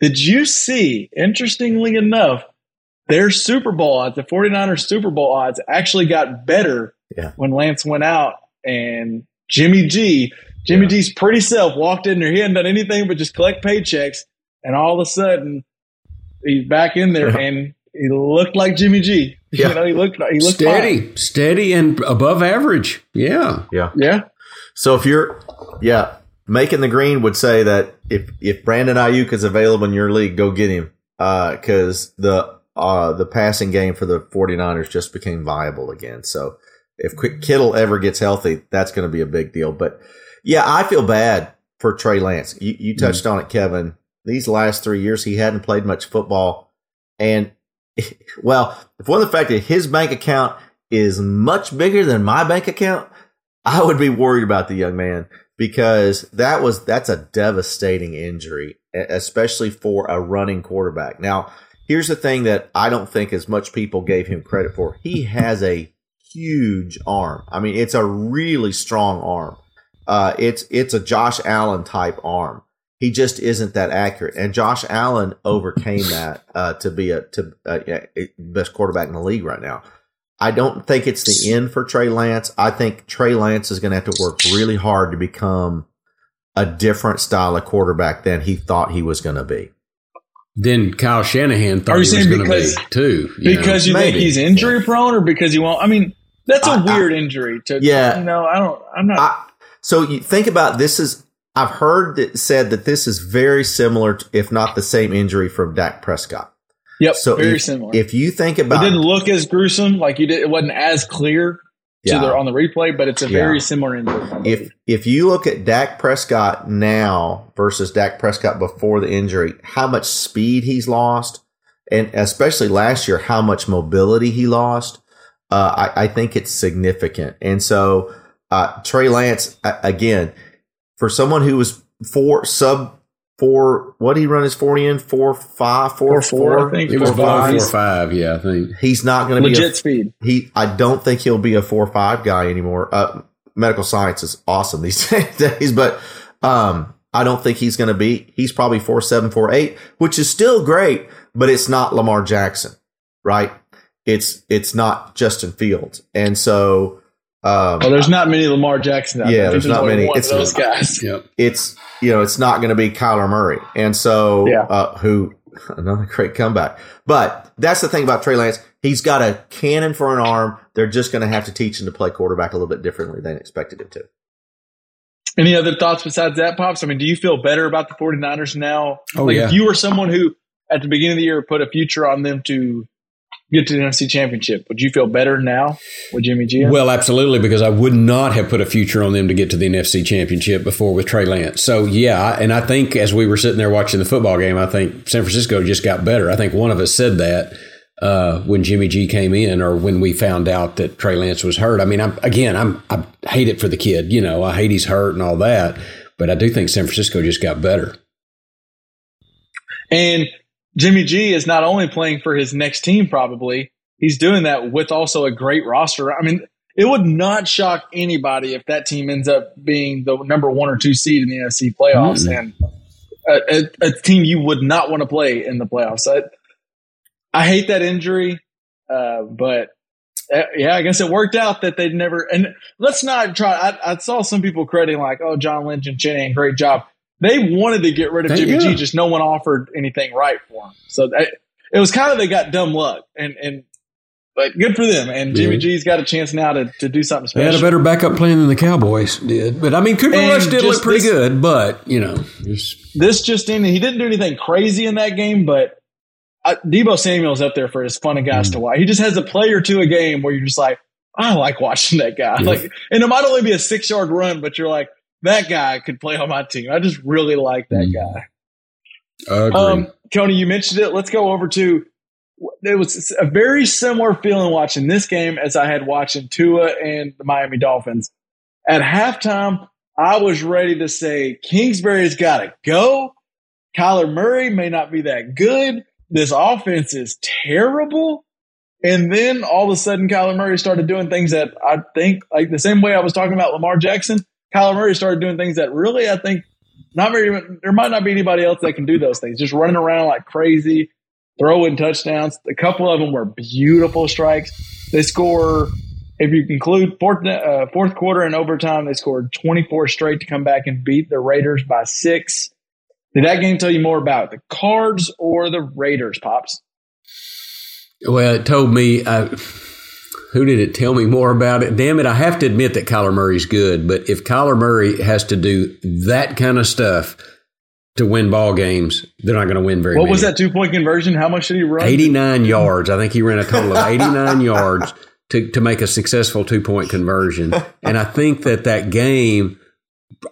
did you see? Interestingly enough, their Super Bowl odds, the 49ers Super Bowl odds, actually got better Yeah. when Lance went out and Jimmy G. Jimmy Yeah. G's pretty self walked in there. He hadn't done anything but just collect paychecks, and all of a sudden he's back in there Yeah. and he looked like Jimmy G. Yeah. You know, he looked he looked Steady, fine. steady, and above average. Yeah. Yeah. Yeah. So if you're, yeah, making the green would say that if if Brandon Aiyuk is available in your league, go get him Uh, because the uh, the passing game for the 49ers just became viable again. So if Kittle ever gets healthy, that's going to be a big deal. But yeah, I feel bad for Trey Lance. You, you touched on it, Kevin. These last three years, he hadn't played much football, and [LAUGHS] well, if one of the fact that his bank account is much bigger than my bank account, I would be worried about the young man because that was that's a devastating injury, especially for a running quarterback. Now, here's the thing that I don't think as much people gave him credit for. He [LAUGHS] has a huge arm. I mean, it's a really strong arm. Uh, it's it's a Josh Allen type arm. He just isn't that accurate, and Josh Allen overcame [LAUGHS] that uh, to be a to uh, best quarterback in the league right now. I don't think it's the end for Trey Lance. I think Trey Lance is going to have to work really hard to become a different style of quarterback than he thought he was going to be. Then Kyle Shanahan thought Are you he was going to be too. you know. Because you think he's injury prone, or because you won't? I mean, that's a I- I- weird injury. To Yeah. you know, I don't. I'm not. I, so you think about this is I've heard that said that this is very similar, to, if not the same injury from Dak Prescott. yep. So very if, similar. If you think about, it didn't look as gruesome. Like you did. It wasn't as clear to Yeah. the, on the replay, but it's a Yeah. very similar injury. If if you look at Dak Prescott now versus Dak Prescott before the injury, how much speed he's lost, and especially last year, how much mobility he lost, uh, I, I think it's significant. And so uh, Trey Lance again, for someone who was four sub four, what did he run his forty in four five four Four, four, four? I think. it was four, below five. four five. Yeah, I think. He's not going to be a legit speed. he I don't think he'll be a four or five guy anymore. Uh, medical science is awesome these [LAUGHS] days, but um, I don't think he's going to be. He's probably four seven, four eight, which is still great, but it's not Lamar Jackson, right? It's it's not Justin Fields, and so um, Well, there's not many Lamar Jackson out Yeah, there. there's not many. It's those not. guys. [LAUGHS] Yep. it's you know it's not going to be Kyler Murray, and so Yeah. uh, who another great comeback. But that's the thing about Trey Lance; he's got a cannon for an arm. They're just going to have to teach him to play quarterback a little bit differently than expected him to. Any other thoughts besides that, Pops? I mean, do you feel better about the 49ers now? Oh, like yeah. if you were someone who at the beginning of the year put a future on them to get to the NFC championship, would you feel better now with Jimmy G? Well, absolutely, because I would not have put a future on them to get to the NFC Championship before with Trey Lance. So, yeah, and I think as we were sitting there watching the football game, I think San Francisco just got better. I think one of us said that uh, when Jimmy G came in, or when we found out that Trey Lance was hurt. I mean, I'm again, I'm I hate it for the kid. You know, I hate he's hurt and all that, but I do think San Francisco just got better. And Jimmy G is not only playing for his next team, probably, he's doing that with also a great roster. I mean, it would not shock anybody if that team ends up being the number one or two seed in the NFC playoffs mm-hmm. and a, a, a, team you would not want to play in the playoffs. I, I hate that injury, uh, but uh, yeah, I guess it worked out that they'd never. And let's not try. I, I saw some people crediting like, "Oh, John Lynch and Shanahan, great job." They wanted to get rid of Jimmy yeah. G, just no one offered anything right for him. So that, it was kind of they got dumb luck, and and but good for them. And Jimmy yeah. G's got a chance now to, to do something special. They had a better backup plan than the Cowboys did. But I mean, Cooper and Rush did look pretty this, good, but, you know. Just. This just in, he didn't do anything crazy in that game, but uh, Deebo Samuel's up there for his fun a guys mm. to watch. He just has a play or two a game where you're just like, I like watching that guy. Yeah. Like, and it might only be a six yard run, but you're like, that guy could play on my team. I just really like that mm. guy. Um, Tony, you mentioned it. Let's go over to it was a very similar feeling watching this game as I had watching Tua and the Miami Dolphins. At halftime, I was ready to say Kingsbury's got to go. Kyler Murray may not be that good. This offense is terrible. And then all of a sudden, Kyler Murray started doing things that I think, like the same way I was talking about Lamar Jackson, Kyler Murray started doing things that really, I think, not very, there might not be anybody else that can do those things. Just running around like crazy, throwing touchdowns. A couple of them were beautiful strikes. They score, if you conclude fourth, uh, fourth quarter and overtime, they scored 24 straight to come back and beat the Raiders by six. Did that game tell you more about the Cards or the Raiders, Pops? Well, it told me. Uh, who did it tell me more about it? Damn it! I have to admit that Kyler Murray's good, but if Kyler Murray has to do that kind of stuff to win ball games, they're not going to win very. Well. What many. was that two point conversion? How much did he run? Eighty nine yards. I think he ran a total of eighty nine [LAUGHS] yards to to make a successful two point conversion. And I think that that game,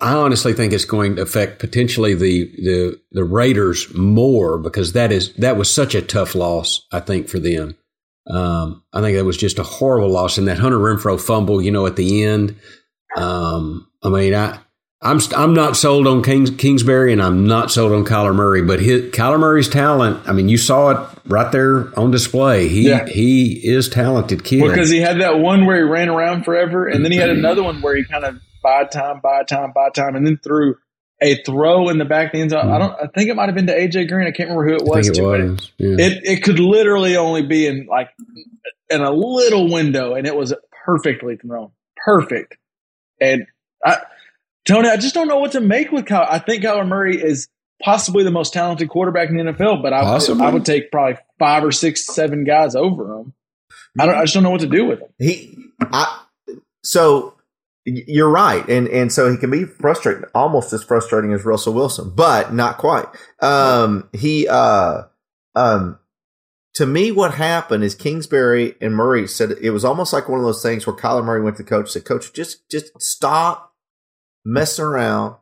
I honestly think it's going to affect potentially the the the Raiders more because that is that was such a tough loss. I think for them. Um, I think that was just a horrible loss, and that Hunter Renfrow fumble, you know, at the end. Um, I mean, I I'm I'm not sold on Kings, Kingsbury, and I'm not sold on Kyler Murray. But his, Kyler Murray's talent, I mean, you saw it right there on display. He yeah. he is talented kid. Because he had that one where he ran around forever, and then he had another one where he kind of bide time, bide time, bide time, and then threw a throw in the back of the end zone. Mm. I don't. I think it might have been to AJ Green. I can't remember who it was. it, was. Yeah. it it could literally only be in like in a little window, and it was perfectly thrown, perfect. And I Tony, I just don't know what to make with Kyle. I think Kyler Murray is possibly the most talented quarterback in the NFL, but I, I would take probably five or six, seven guys over him. I don't. I just don't know what to do with him. He, I, so you're right, and and so he can be frustrating, almost as frustrating as Russell Wilson, but not quite. Um, he, uh, um, to me, what happened is Kingsbury and Murray said it was almost like one of those things where Kyler Murray went to the coach and said, "Coach, just just stop messing around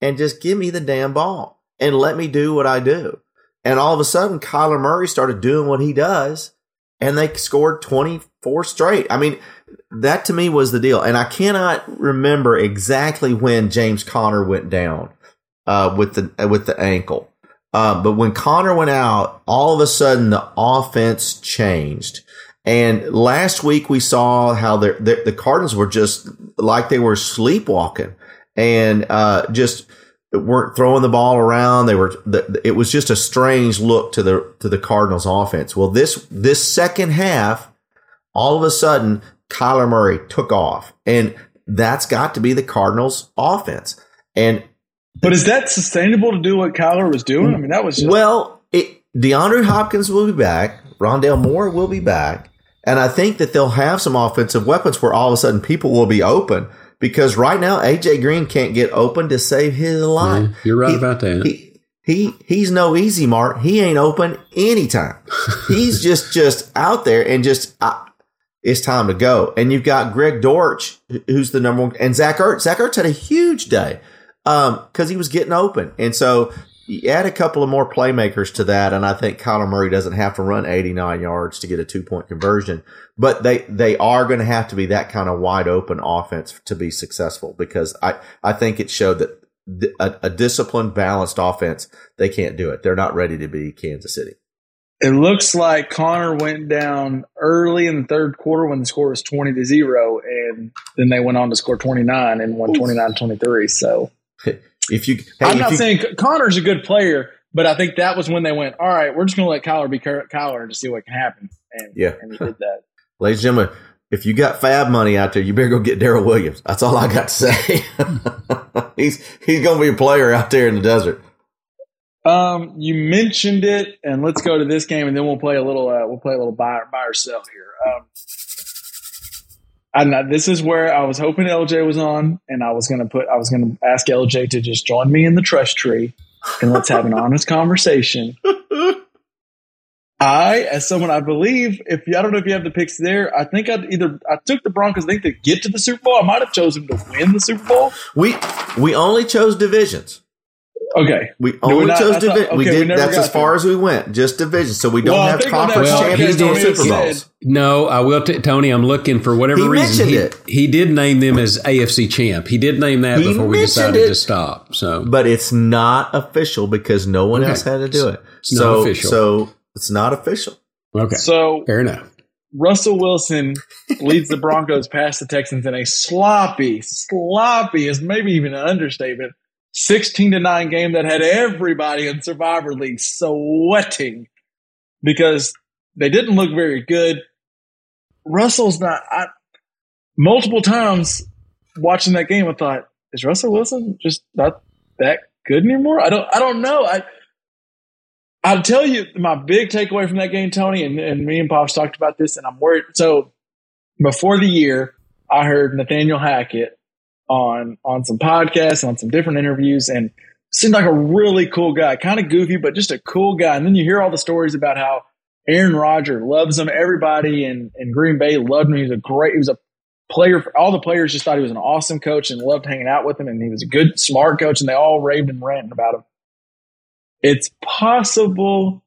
and just give me the damn ball and let me do what I do. And all of a sudden, Kyler Murray started doing what he does and they scored 24 straight. I mean, that to me was the deal. And I cannot remember exactly when James Conner went down uh, with the with the ankle. Uh, but when Connor went out, all of a sudden the offense changed. And last week we saw how the, the Cardinals were just like they were sleepwalking and uh, just weren't throwing the ball around. They were. It was just a strange look to the to the Cardinals offense. Well, this this second half, all of a sudden, Kyler Murray took off, and that's got to be the Cardinals offense. And but is that sustainable to do what Kyler was doing? I mean, that was just- well. It, DeAndre Hopkins will be back. Rondale Moore will be back. And I think that they'll have some offensive weapons where all of a sudden people will be open because right now AJ Green can't get open to save his life. Yeah, you're right he, about that. He, he he's no easy mark. He ain't open anytime. [LAUGHS] he's just just out there and just it's time to go. And you've got Greg Dortch, who's the number one, and Zach Ertz. Zach Ertz had a huge day because um, he was getting open, and so you add a couple of more playmakers to that, and I think Kyler Murray doesn't have to run 89 yards to get a two point conversion. But they, they are going to have to be that kind of wide open offense to be successful because I, I think it showed that a, a disciplined, balanced offense, they can't do it. They're not ready to be Kansas City. It looks like Conner went down early in the third quarter when the score was 20 to 0, and then they went on to score 29 and won 29 23. So [LAUGHS] If you, hey, I'm if not you- saying Conner's a good player, but I think that was when they went, all right, we're just going to let Kyler be Ky- Kyler to see what can happen. And, Yeah. and he did that. [LAUGHS] ladies and gentlemen, if you got fab money out there, you better go get Darrel Williams. That's all I got to say. [LAUGHS] he's he's going to be a player out there in the desert. Um, you mentioned it, and let's go to this game, and then we'll play a little. Uh, we'll play a little buy, buy or sell here. Um, uh, this is where I was hoping LJ was on, and I was to put. I was to ask LJ to just join me in the trust tree, and let's have an [LAUGHS] honest conversation. I, as someone I believe, if I don't know if you have the picks there, I think I either I took the Broncos. I think to get to the Super Bowl. I might have chosen to win the Super Bowl. We we only chose divisions. Okay, We we only not- chose I thought- divisions. we okay, we did. never that's as far there. as we went. Just division. So we don't Well, have think on that conference Well, champions he or Super Bowls. No, I will. T- Tony, I'm looking for whatever He reason. He, it. he did name them as AFC champ. He did name that He before we decided it. to stop. So but it's not official because no one Okay. else had to do it. It's not so, official. So it's not official. okay, so fair enough. Russell Wilson leads the Broncos past the Texans in a sloppy, sloppy is maybe even an understatement. 16 to 9 game that had everybody in Survivor League sweating because they didn't look very good. Russell's not, I, multiple times watching that game, I thought, is Russell Wilson just not that good anymore? I don't, I don't know. I, I'll tell you my big takeaway from that game, Tony, and, and me and Pops talked about this, and I'm worried. So before the year, I heard Nathaniel Hackett on on some podcasts, on some different interviews, and seemed like a really cool guy, kind of goofy, but just a cool guy. And then you hear all the stories about how Aaron Rodgers loves him. Everybody in, in Green Bay loved him. He was a great, he was a player. All the players just thought he was an awesome coach and loved hanging out with him. And he was a good, smart coach, and they all raved and ranted about him. It's possible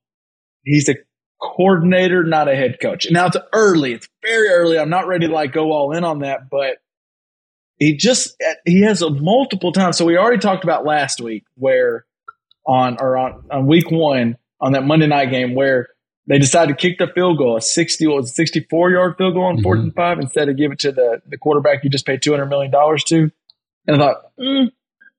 he's a coordinator, not a head coach. Now it's early. It's very early. I'm not ready to like go all in on that, but he just he has a multiple times. So we already talked about last week where on or on, on week one on that Monday night game where they decided to kick the field goal, a 60 what was 64 yard field goal on 4th and five instead of give it to the, the quarterback you just paid $200 million to. And I thought, mm,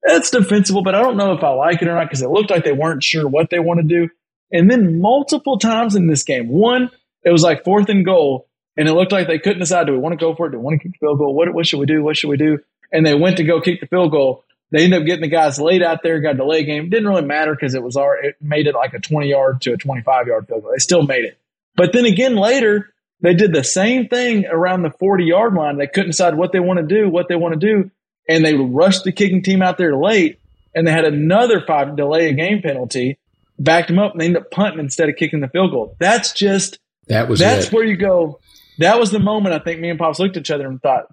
that's defensible, but I don't know if I like it or not because it looked like they weren't sure what they want to do. And then multiple times in this game, one, it was like fourth and goal, and it looked like they couldn't decide do we want to go for it? Do we want to kick the field goal? What, what should we do? What should we do? And they went to go kick the field goal. They ended up getting the guys late out there, got a delay game. Didn't really matter because it was our, it made it like a 20 yard to a 25 yard field goal. They still made it. But then again, later, they did the same thing around the 40 yard line. They couldn't decide what they want to do, what they want to do. And they rushed the kicking team out there late and they had another five delay a game penalty, backed them up, and they ended up punting instead of kicking the field goal. That's just That was that's it. where you go. That was the moment I think me and Pops looked at each other and thought,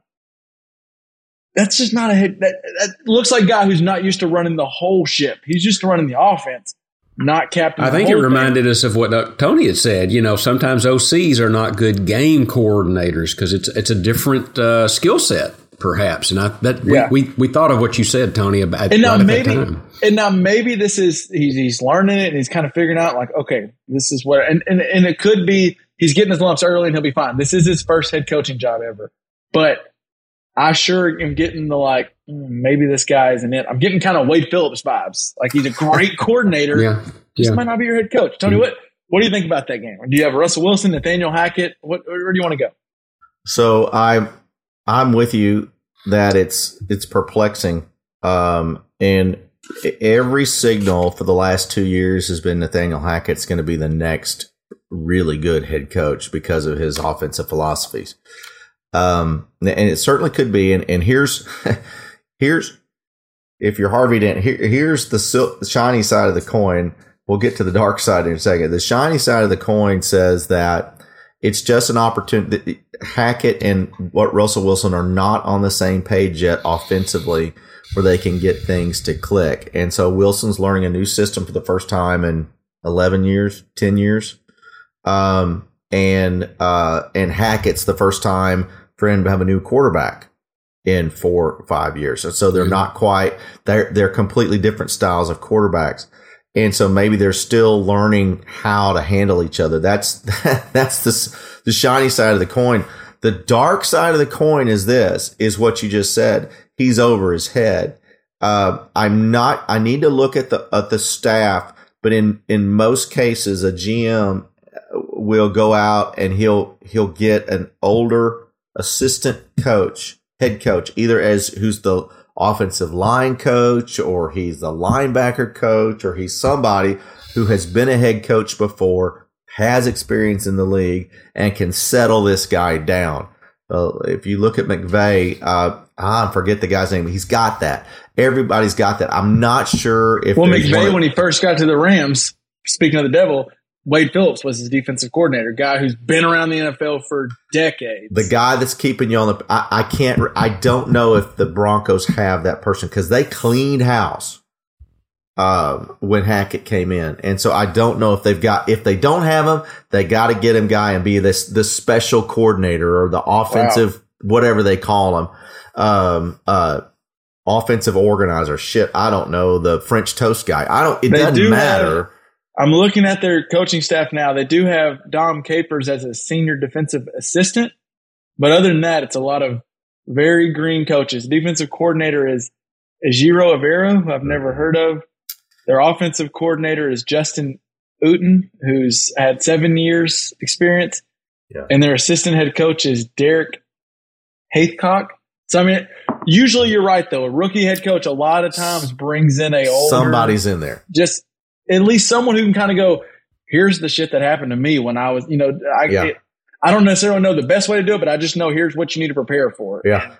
that's just not a hit. That, that looks like a guy who's not used to running the whole ship. He's used to running the offense, not captain. I think it whole thing. reminded us of what uh, Tony had said. You know, sometimes OCs are not good game coordinators because it's it's a different uh, skill set, perhaps. And I that Yeah. we, we we thought of what you said, Tony, about and now right at maybe that time. and now maybe this is he's he's learning it and he's kind of figuring out like okay this is what and, and and it could be he's getting his lumps early and he'll be fine. This is his first head coaching job ever. But I sure am getting the like mm, maybe this guy isn't it. I'm getting kind of Wade Phillips vibes. Like he's a great [LAUGHS] coordinator. Yeah, just yeah. might not be your head coach. Tony what what do you think about that game? Do you have Russell Wilson Nathaniel Hackett? What where do you want to go? So I'm I'm with you that it's it's perplexing. Um, and every signal for the last two years has been Nathaniel Hackett's going to be the next really good head coach because of his offensive philosophies. Um, and it certainly could be. And, and here's [LAUGHS] here's if you're Harvey Dent, here, here's the sil- the shiny side of the coin. We'll get to the dark side in a second. The shiny side of the coin says that it's just an opportunity. Hackett and what Russell Wilson are not on the same page yet offensively, where they can get things to click. And so Wilson's learning a new system for the first time in eleven years, ten years, um, and uh, and Hackett's the first time for him to have a new quarterback in four or five years. And so they're not quite they're they're completely different styles of quarterbacks. and so maybe they're still learning how to handle each other. That's [LAUGHS] that's the the shiny side of the coin. The dark side of the coin is this: is what you just said. He's over his head. Uh, I'm not. I need to look at the at the staff, but in in most cases, a GM will go out and he'll he'll get an older assistant coach, head coach, either as who's the offensive line coach or he's the linebacker coach or he's somebody who has been a head coach before, has experience in the league, and can settle this guy down. Uh, if you look at McVay, uh, I forget the guy's name. But he's got that. Everybody's got that. I'm not sure if. Well, McVay, one, when he first got to the Rams, speaking of the devil, Wade Phillips was his defensive coordinator, guy who's been around the NFL for decades. The guy that's keeping you on the. I, I can't. I don't know if the Broncos have that person because they cleaned house uh, when Hackett came in, and so I don't know if they've got. If they don't have him, they got to get him guy and be this the special coordinator or the offensive wow. whatever they call him. Um, uh, offensive organizer. Shit, I don't know the French toast guy. I don't. It they doesn't do matter. Have, I'm looking at their coaching staff now. They do have Dom Capers as a senior defensive assistant, but other than that, it's a lot of very green coaches. Defensive coordinator is Ejiro Evero, who I've never heard of. Their offensive coordinator is Justin Outten, who's had seven years experience. Yeah. And their assistant head coach is Derek Haithcock. So I mean, usually you're right though. A rookie head coach a lot of times brings in a older, somebody's in there. Just at least someone who can kind of go, here's the shit that happened to me when I was, you know, I, yeah. it, I don't necessarily know the best way to do it, but I just know here's what you need to prepare for. Yeah.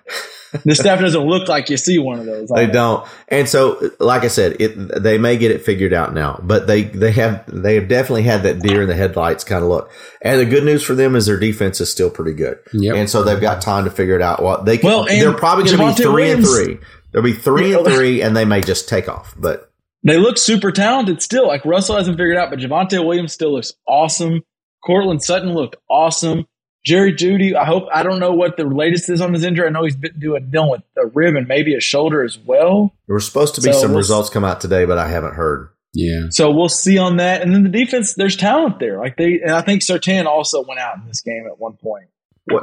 the staff doesn't look like you see one of those. They don't. And so, like I said, it, they may get it figured out now, but they, they have, they have definitely had that deer in the headlights kind of look. And the good news for them is their defense is still pretty good. Yep. And so they've got time to figure it out. Well, they can, well, they're probably going to be three Williams, and three. They'll be three and [LAUGHS] three and they may just take off, but they look super talented still. Like Russell hasn't figured out, but Javonte Williams still looks awesome. Courtland Sutton looked awesome. Jerry Jeudy, I hope I don't know what the latest is on his injury. I know he's been doing dealing with a rib and maybe a shoulder as well. There were supposed to be so some we'll results come out today, but I haven't heard. Yeah. So we'll see on that. And then the defense, there's talent there. Like they, and I think Surtain also went out in this game at one point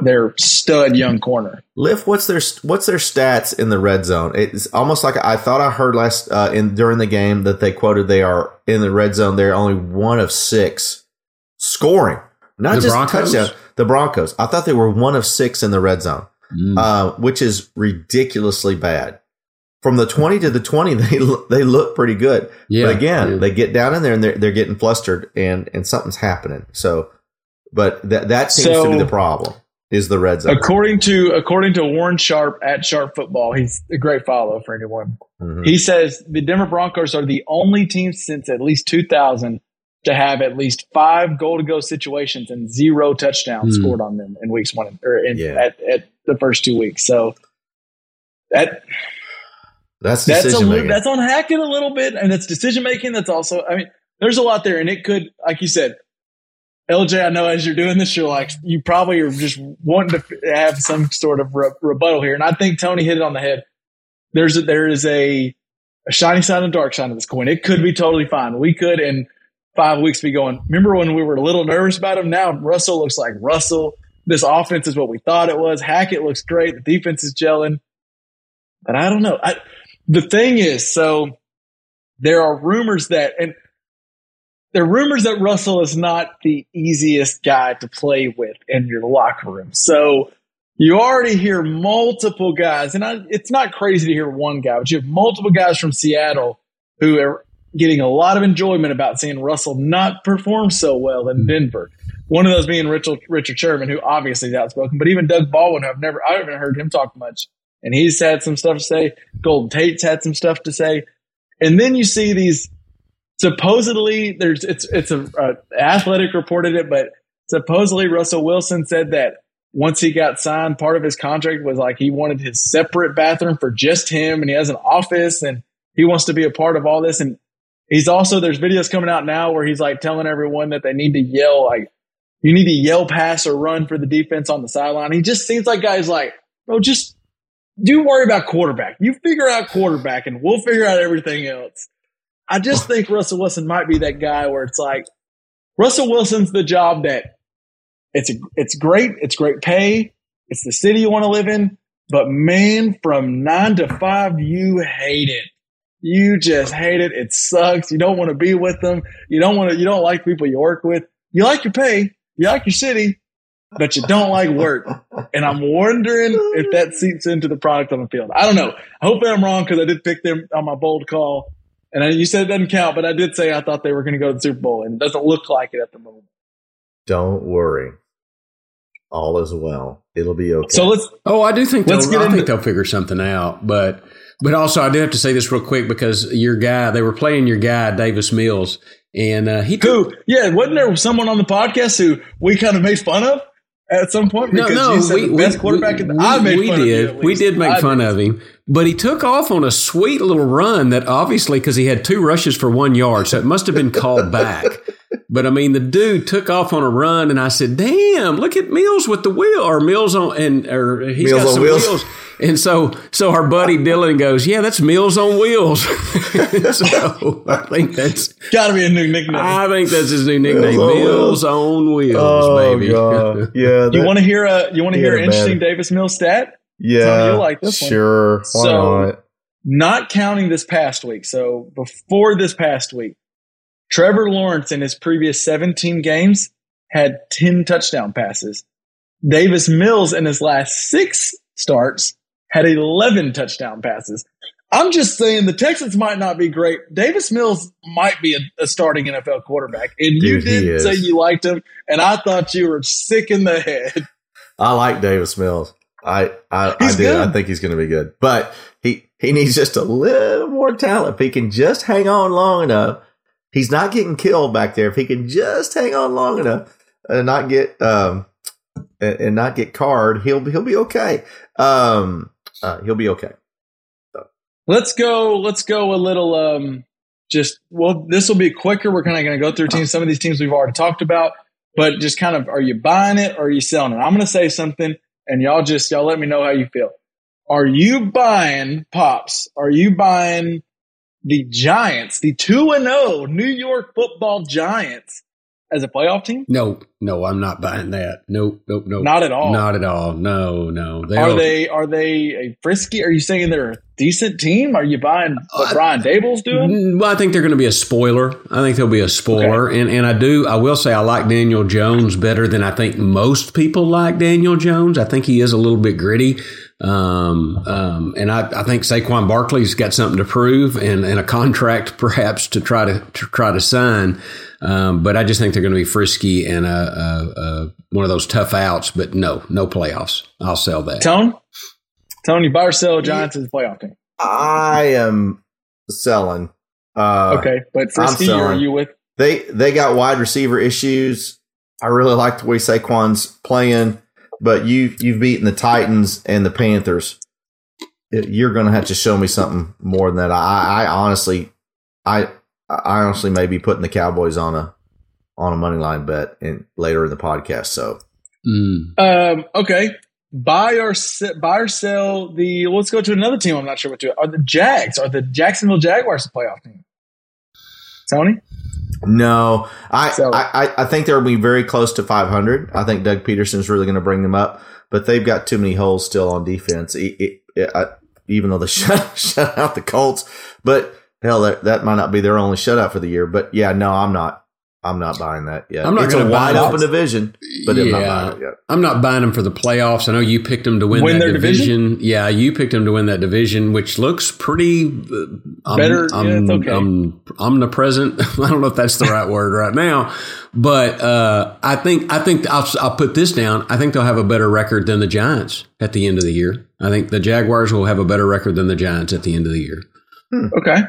their stud young corner. Lift, what's their what's their stats in the red zone? It's almost like I thought I heard last uh, in during the game that they quoted they are in the red zone. They're only one of six scoring, not the just Broncos? touchdown. The Broncos. I thought they were one of six in the red zone, mm. uh, which is ridiculously bad. From the twenty to the twenty, [LAUGHS] they they look pretty good. Yeah, but again, yeah. they get down in there and they're they're getting flustered and and something's happening. So, but that that seems so, to be the problem is the red zone. According to according to Warren Sharp at Sharp Football, he's a great follow for anyone. Mm-hmm. He says the Denver Broncos are the only team since at least 2000 to have at least five goal to go situations and zero touchdowns mm. scored on them in weeks one or in, yeah. at, at the first two weeks. So that that's that's a, that's on Hackett a little bit, and that's decision making. That's also, I mean, there's a lot there, and it could, like you said, LJ, I know as you're doing this, you're like, you probably are just wanting to have some sort of re- rebuttal here. And I think Tony hit it on the head. There's a, there is a, a shiny side and a dark side of this coin. It could be totally fine. We could in five weeks be going, remember when we were a little nervous about him? Now Russell looks like Russell. This offense is what we thought it was. Hackett looks great. The defense is gelling. But I don't know. I, the thing is, so there are rumors that, and there are rumors that Russell is not the easiest guy to play with in your locker room. So you already hear multiple guys, and I, it's not crazy to hear one guy, but you have multiple guys from Seattle who are getting a lot of enjoyment about seeing Russell not perform so well in Denver. One of those being Richard, Richard Sherman, who obviously is outspoken, but even Doug Baldwin, who I've never, I haven't heard him talk much, and he's had some stuff to say. Golden Tate's had some stuff to say, and then you see these supposedly there's it's it's a, a athletic reported it, but supposedly Russell Wilson said that once he got signed, part of his contract was like he wanted his separate bathroom for just him, and he has an office, and he wants to be a part of all this. And he's also there's videos coming out now where he's like telling everyone that they need to yell like you need to yell pass or run for the defense on the sideline. He just seems like guys like bro, just do worry about quarterback. You figure out quarterback, and we'll figure out everything else. I just think Russell Wilson might be that guy where it's like Russell Wilson's the job that it's a, it's great, it's great pay, it's the city you want to live in, but man, from nine to five, you hate it. You just hate it. It sucks. You don't want to be with them. You don't want to. You don't like people you work with. You like your pay. You like your city, but you don't like work. And I'm wondering if that seeps into the product on the field. I don't know. Hopefully I'm wrong because I did pick them on my bold call. And I, you said it doesn't count, but I did say I thought they were going to go to the Super Bowl, and it doesn't look like it at the moment. Don't worry. All is well. It'll be okay. So let's. Oh, I do think Let's they'll, get I into- think they'll figure something out. But but also I do have to say this real quick because your guy they were playing your guy Davis Mills and uh, he took Who? Yeah, wasn't there someone on the podcast who we kind of made fun of at some point because no you said we, the best we- quarterback? in the, we- I made we fun of you, did we did make I fun did. of him but he took off on a sweet little run that obviously because he had two rushes for one yard so it must have been called back [LAUGHS] but I mean the dude took off on a run and I said damn look at Mills with the wheel or Mills on and or he's Mills got on some wheels. wheels. And so, so our buddy Dylan goes, "Yeah, that's Mills on Wheels." [LAUGHS] so I think that's Got to be a new nickname. I think that's his new nickname, on Mills on Wheels, oh baby. god, [LAUGHS] yeah. you want to hear a you want to Yeah, hear an interesting man. Davis Mills stat? Yeah, Tony, you'll like this one. sure. So- not? Not counting this past week. So before this past week, Trevor Lawrence in his previous 17 games had 10 touchdown passes. Davis Mills in his last six starts had 11 touchdown passes. I'm just saying the Texans might not be great. Davis Mills might be a, a starting NFL quarterback. And you Dude, he did say you liked him, and I thought you were sick in the head. I like Davis Mills. I I, I do. good. I think he's going to be good, but he he needs just a little more talent. If he can just hang on long enough, he's not getting killed back there. If he can just hang on long enough and not get um and, and not get card, he'll he'll be okay. Um, uh, he'll be okay. Let's go. Let's go a little. Um, just well, this will be quicker. We're kind of going to go through teams. Some of these teams we've already talked about, but just kind of, are you buying it or are you selling it? I'm going to say something, and y'all just y'all let me know how you feel. Are you buying pops? Are you buying the Giants, the two and zero New York Football Giants, as a playoff team? No, no, I'm not buying that. Nope, nope, nope. Not at all. Not at all. No, no. Are They'll- they are they a frisky? Are you saying they're a decent team? Are you buying what Uh, Brian Daboll's doing? Well, I think they're going to be a spoiler. I think they'll be a spoiler, and and I do. I will say I like Daniel Jones better than I think most people like Daniel Jones. I think he is a little bit gritty, um, um, and I, I think Saquon Barkley's got something to prove and, and a contract [LAUGHS] perhaps to try to, to try to sign. Um, but I just think they're going to be frisky and uh, uh, uh, one of those tough outs. But no, no playoffs. I'll sell that. Tone, Tone, you buy or sell Giants as a playoff team? I am selling. Uh, Okay, but frisky, I'm are you with? they they got wide receiver issues. I really like the way Saquon's playing, but you you've beaten the Titans and the Panthers. You're going to have to show me something more than that. I, I honestly, I I honestly may be putting the Cowboys on a on a money line bet in later in the podcast. So Mm. Um, okay, buy or buy or sell the. Let's go to another team. I'm not sure what to. Are the Jags? Are the Jacksonville Jaguars a playoff team? Tony, no, I So- I, I- I think they'll be very close to 500. I think Doug Pederson's really going to bring them up, but they've got too many holes still on defense. It- it- it- I- even though they [LAUGHS] shut shut out the Colts, but hell, that, that might not be their only shutout for the year. But yeah, no, I'm not. I'm not buying that yet. I'm not it's a gonna buy wide it. open division, but I'm not Yeah. buying it yet. I'm not buying them for the playoffs. I know you picked them to win, Win that their division. Yeah, you picked them to win that division, which looks pretty uh, um, Better- yeah, it's okay. um, omnipresent. [LAUGHS] I don't know if that's the right word right now, but uh, I think I think I'll, I'll put this down. I think they'll have a better record than the Giants at the end of the year. I think the Jaguars will have a better record than the Giants at the end of the year. okay.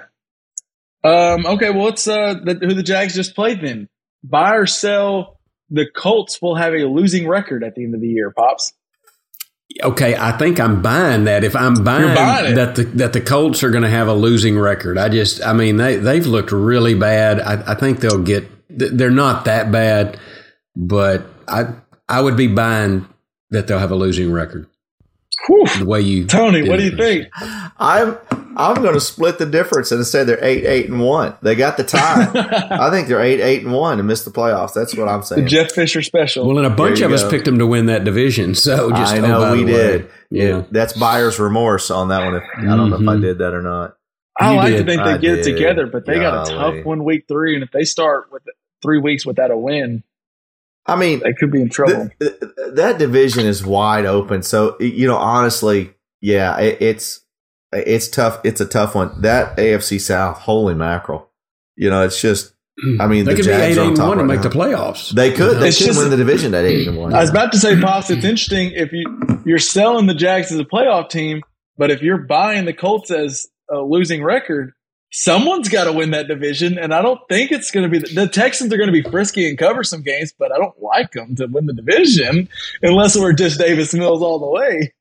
Um, okay, well, it's uh, the, who the Jags just played then. Buy or sell the Colts will have a losing record at the end of the year. Pops. Okay, I think I'm buying that. If I'm buying, buying that the that the Colts are going to have a losing record, I just, I mean, they they've looked really bad. I, I think they'll get. They're not that bad, but I I would be buying that they'll have a losing record. Whew. The way you, Tony, what do you think? I'm I'm going to split the difference and say they're eight, eight, and one. They got the tie. [LAUGHS] I think they're eight, eight, and one and missed the playoffs. That's what I'm The saying. Jeff Fisher special. Well, and a bunch of you us picked them to win that division. So just I oh, know we the way. did. Yeah. Yeah, that's buyer's remorse on that one. If, I don't know if I Mhm. did that or not. I You like did. to think they I get it together, but they got a tough one week three, and if they start with three weeks without a win, I mean, they could be in trouble. th- th- that division is wide open. So you know, honestly, yeah, it, it's it's tough. It's a tough one. That AFC South, holy mackerel! You know, it's just. Hmm. I mean, They the could be Jags eight, are on eight, and top one and right make now. the playoffs. They could. They It's should just- win the division at eight and one. I was about to say, [LAUGHS] Pops, it's interesting if you you're selling the Jags as a playoff team, but if you're buying the Colts as a losing record, someone's got to win that division, and I don't think it's going to be the, the Texans are going to be frisky and cover some games, but I don't like them to win the division unless we're just Davis Mills all the way.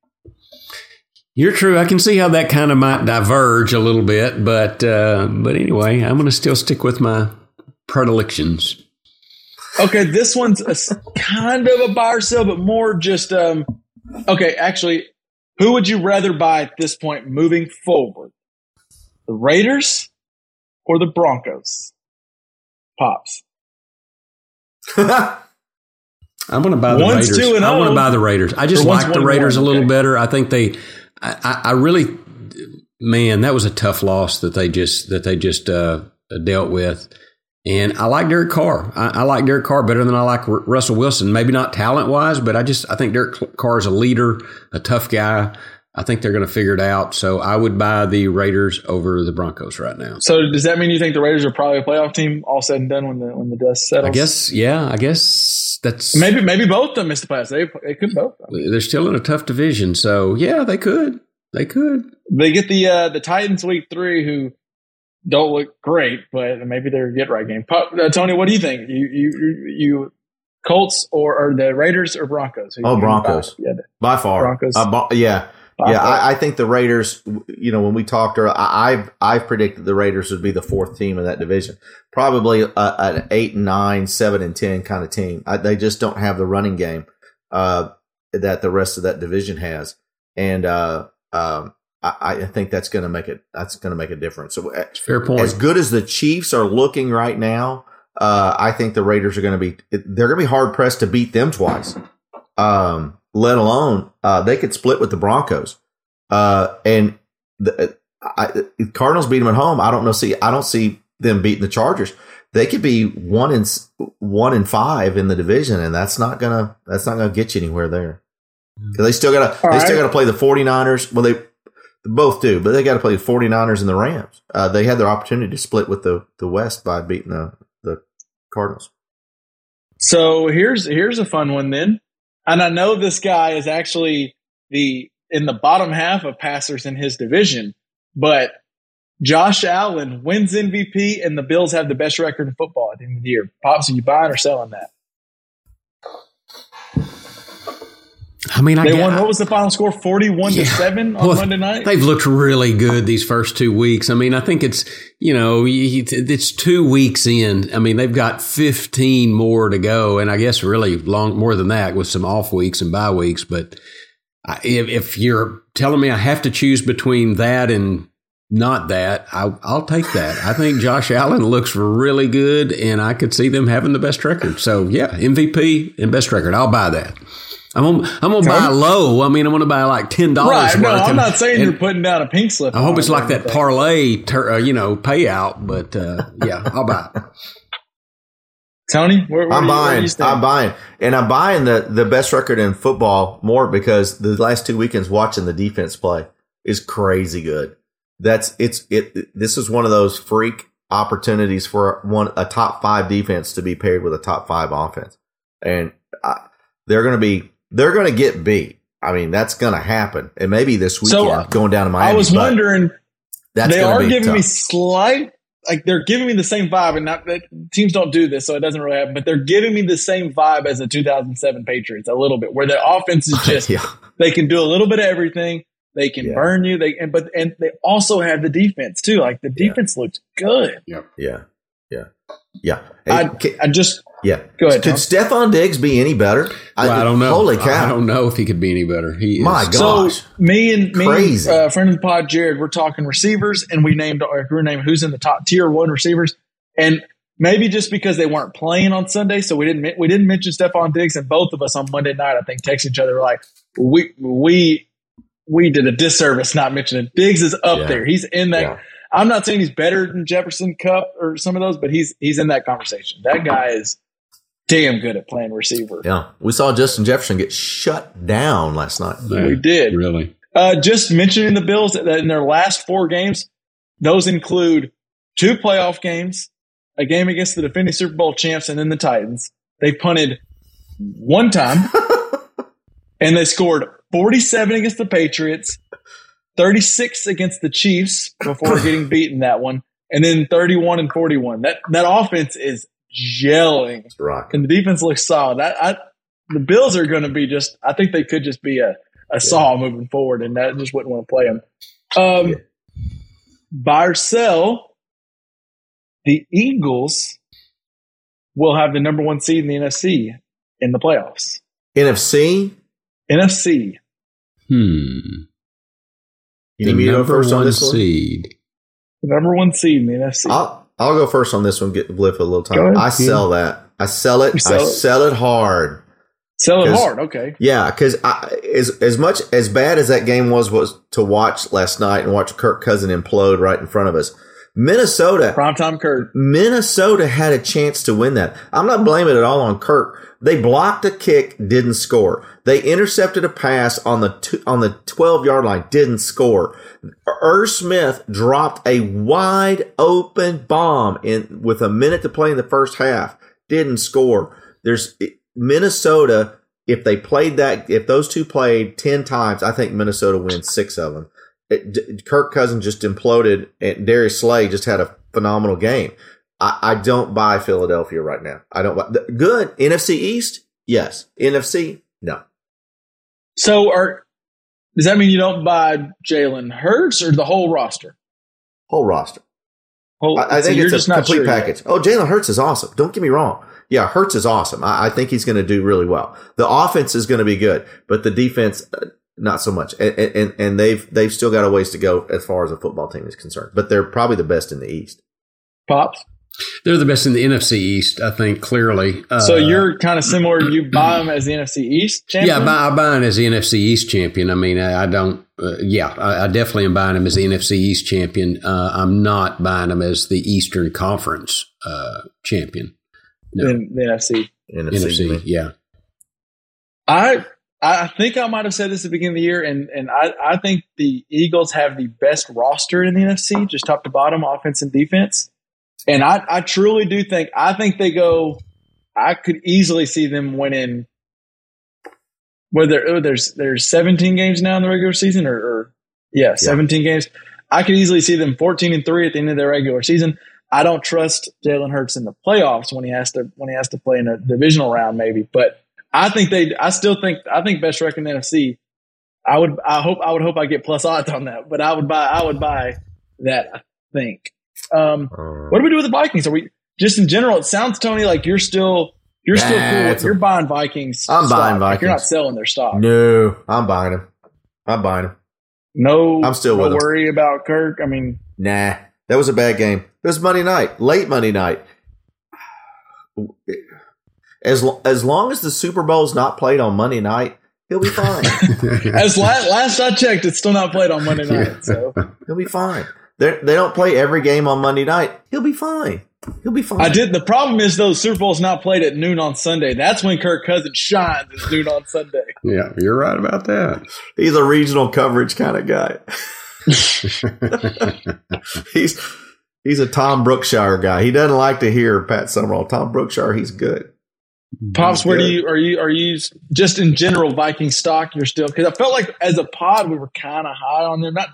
You're true. I can see how that kind of might diverge a little bit, but uh, but anyway, I'm going to still stick with my predilections. Okay, this one's a kind of a buy or sell, but more just um. Okay, actually, who would you rather buy at this point moving forward? The Raiders or the Broncos? Pops. [LAUGHS] I'm going to buy the One's Raiders. two and I want oh. to buy the Raiders. I just like the Raiders one, a little okay. better. I think they. I, I, I really, man, that was a tough loss that they just that they just uh, dealt with. And I like Derek Carr. I, I like Derek Carr better than I like R- Russell Wilson. Maybe not talent wise, but I just I think Derek Carr is a leader, a tough guy. I think they're going to figure it out. So I would buy the Raiders over the Broncos right now. So does that mean you think the Raiders are probably a playoff team all said and done when the when the dust settles? I guess, yeah, I guess that's maybe maybe both of them missed the playoffs. They they could both. they're still in a tough division. So yeah, they could, they could. They get the uh, the Titans week three who don't look great, but maybe they're a get right game. Pop, uh, Tony, what do you think? You you you, you Colts or, or the Raiders or Broncos? Oh, Broncos. buy? Yeah, By far, Broncos. Uh, bo- yeah, by yeah. I, I think the Raiders. You know, when we talked, earlier, I, I've I've predicted the Raiders would be the fourth team in that division. Probably a, an eight and nine, seven and ten kind of team. I, they just don't have the running game uh, that the rest of that division has, and uh, um, I, I think that's going to make it. That's going to make a difference. So, uh, Fair point. as good as the Chiefs are looking right now, uh, I think the Raiders are going to be they're going to be hard pressed to beat them twice. Um, let alone uh, they could split with the Broncos. Uh, and the I, Cardinals beat them at home. I don't know. See, I don't see them beating the Chargers. They could be one in one and five in the division, and that's not gonna that's not gonna get you anywhere there. 'Cause they still gotta All they still gotta play the 49ers. Well, they both do, but they got to play the 49ers and the Rams. Uh, they had their opportunity to split with the, the West by beating the, the Cardinals. So here's here's a fun one then, and I know this guy is actually the in the bottom half of passers in his division, but Josh Allen wins MVP, and the Bills have the best record in football at the end of the year. Pops, are you buying or selling that? I mean, I They won. What was the final score? Forty-one Yeah. to seven on Well, Monday night. They've looked really good these first two weeks. I mean, I think it's you know it's two weeks in. I mean, they've got fifteen more to go, and I guess really long more than that with some off weeks and bye weeks. But I, if, if you're telling me I have to choose between that and not that, I, I'll take that. I think Josh Allen looks really good, and I could see them having the best record. So yeah, MVP and best record. I'll buy that. I'm gonna, I'm gonna buy low. I mean, I'm gonna buy like ten dollars right? worth. No, I'm and- not saying and- you're putting down a pink slip. I hope it's like that anything. parlay, ter- uh, you know, payout. But uh, yeah, I'll buy it. Tony, where, where I'm do you, where buying. you? I'm buying. And I'm buying the, the best record in football more because the last two weekends watching the defense play is crazy good. That's it's it. This is one of those freak opportunities for one a top five defense to be paired with a top five offense, and uh, they're going to be they're going to get beat. I mean, that's going to happen, and maybe this So, weekend uh, going down to Miami. I was wondering. that's they are be giving tough. me slight like they're giving me the same vibe and not that teams don't do this so it doesn't really happen but they're giving me the same vibe as the 2007 patriots a little bit where the offense is [LAUGHS] just yeah. they can do a little bit of everything they can Yeah. burn you they and but and they also have the defense too like the Yeah. defense looks good Yeah. Yeah. Yeah. Hey, I, ca- I just yeah. Go ahead, Could Tom. Stefon Diggs be any better? Well, I, don't know. Holy cow. I don't know if he could be any better. He is. My gosh. So me and me, Crazy. and, uh, friend of the pod, Jared, we're talking receivers, and we named or we were naming who's in the top tier one receivers, and maybe just because they weren't playing on Sunday, so we didn't we didn't mention Stefon Diggs, and both of us on Monday night, I think, texted each other like we we we did a disservice not mentioning Diggs is up Yeah. there. He's in that. Yeah. I'm not saying he's better than Jefferson Kupp or some of those, but he's he's in that conversation. That guy is damn good at playing receiver. Yeah. We saw Justin Jefferson get shut down last night. Yeah, We did. Really? Uh, just mentioning the Bills that in their last four games, those include two playoff games, a game against the defending Super Bowl champs, and then the Titans. They punted one time, [LAUGHS] and they scored 47 against the Patriots, 36 against the Chiefs before [COUGHS] getting beaten that one, and then 31 and 41. That that offense is gelling, It's rocking. and the defense looks solid. I, I the Bills are going to be just. I think they could just be a a saw moving forward, and that just wouldn't want to play them. Um, Yeah. Buy or sell, the Eagles will have the number one seed in the NFC in the playoffs. NFC, NFC. Hmm. you need me to go number first on one this one? seed. The number one seed in the NFC. I'll, I'll go first on this one, get Bliff a little time. ahead. I sell that. I sell it. Sell I it? sell it hard. Sell it hard. Okay. Yeah, because as as much as bad as that game was was to watch last night and watch Kirk Cousin implode right in front of us, Minnesota Primetime Kirk. Minnesota had a chance to win that. I'm not blaming it all on Kirk. They blocked a kick, didn't score. They intercepted a pass on the two, on the 12 yard line, didn't score. Irv Smith dropped a wide open bomb in with a minute to play in the first half, didn't score. There's Minnesota. If they played that, if those two played 10 times, I think Minnesota wins six of them. It, Kirk Cousins just imploded, and Darius Slay just had a phenomenal game. I, I don't buy Philadelphia right now. I don't buy. the- Good NFC East, yes. NFC, no. So, are does that mean you don't buy Jalen Hurts or the whole roster? Whole roster. Whole, I, I think you're it's a complete sure yet. package. Oh, Jalen Hurts is awesome. Don't get me wrong. Yeah, Hurts is awesome. I, I think he's going to do really well. The offense is going to be good, but the defense, uh, not so much. And, and and they've they've still got a ways to go as far as a football team is concerned. But they're probably the best in the East. Pops. They're the best in the NFC East, I think, clearly. Uh, So you're kind of similar. You buy them as the NFC East champion. Yeah, I buy, I buy him as the NFC East champion. I mean, I, I don't. Uh, yeah, I, I definitely am buying him as the NFC East champion. Uh, I'm not buying them as the Eastern Conference uh, champion. No. in the NFC. NFC. NFC, yeah. I I think I might have said this at the beginning of the year, and and I, I think the Eagles have the best roster in the NFC, just top to bottom, offense and defense. And I, I truly do think I think they go. I could easily see them winning. Whether oh, there's there's 17 games now in the regular season, or, or yeah, 17 games. I could easily see them 14 and three at the end of their regular season. I don't trust Jalen Hurts in the playoffs when he has to when he has to play in a divisional round, maybe. But I think they. I still think. I think best record in the NFC. I would. I hope. I would hope I get plus odds on that. But I would buy. I would buy that. I think. Um, what do we do with the Vikings? Are we just in general? It sounds Tony like you're still. You're still cool. it's With, a- you're buying Vikings. I'm stock. buying Like, you're not selling their stock. no, I'm buying them. I'm buying them. No, I'm still no with 'em. worry about Kirk. I mean, Nah, that was a bad game. It was Monday night, late Monday night. As lo- as long as the Super Bowl is not played on Monday night, he'll be fine. [LAUGHS] as last, last I checked, it's still not played on Monday night. So he'll be fine. They they don't play every game on Monday night. He'll be fine. He'll be fine. I did. The problem is though, Super Bowl's not played at noon on Sunday. That's when Kirk Cousins shines. Is noon on Sunday. yeah, you're right about that. He's a regional coverage kind of guy. [LAUGHS] [LAUGHS] he's he's a Tom Brookshier guy. He doesn't like to hear Pat Summerall. Tom Brookshier, he's good. Pops, where do you are you are you just in general Viking stock? You're still because I felt like as a pod we were kind of high on them. Not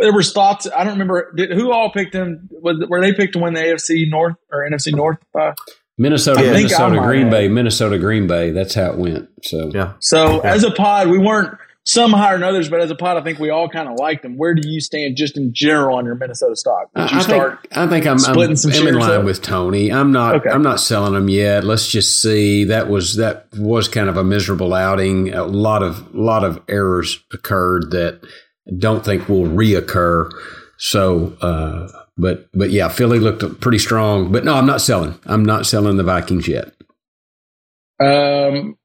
there was thoughts. I don't remember did, who all picked them. Was were they picked to win the AFC North or NFC North? Uh, Minnesota, I think I Minnesota, might Green have. Bay, Minnesota, Green Bay. That's how it went. So Yeah. so as a pod, we weren't some higher than others, but as a pod, I think we all kind of like them. Where do you stand just in general on your Minnesota stock? Would you I start? think I think I'm, I'm, some I'm in line up? with Tony. I'm not Okay. I'm not selling them yet. Let's just see. That was that was kind of a miserable outing. A lot of lot of errors occurred that I don't think will reoccur. So, uh, but but yeah, Philly looked pretty strong. But no, I'm not selling. I'm not selling the Vikings yet. Um,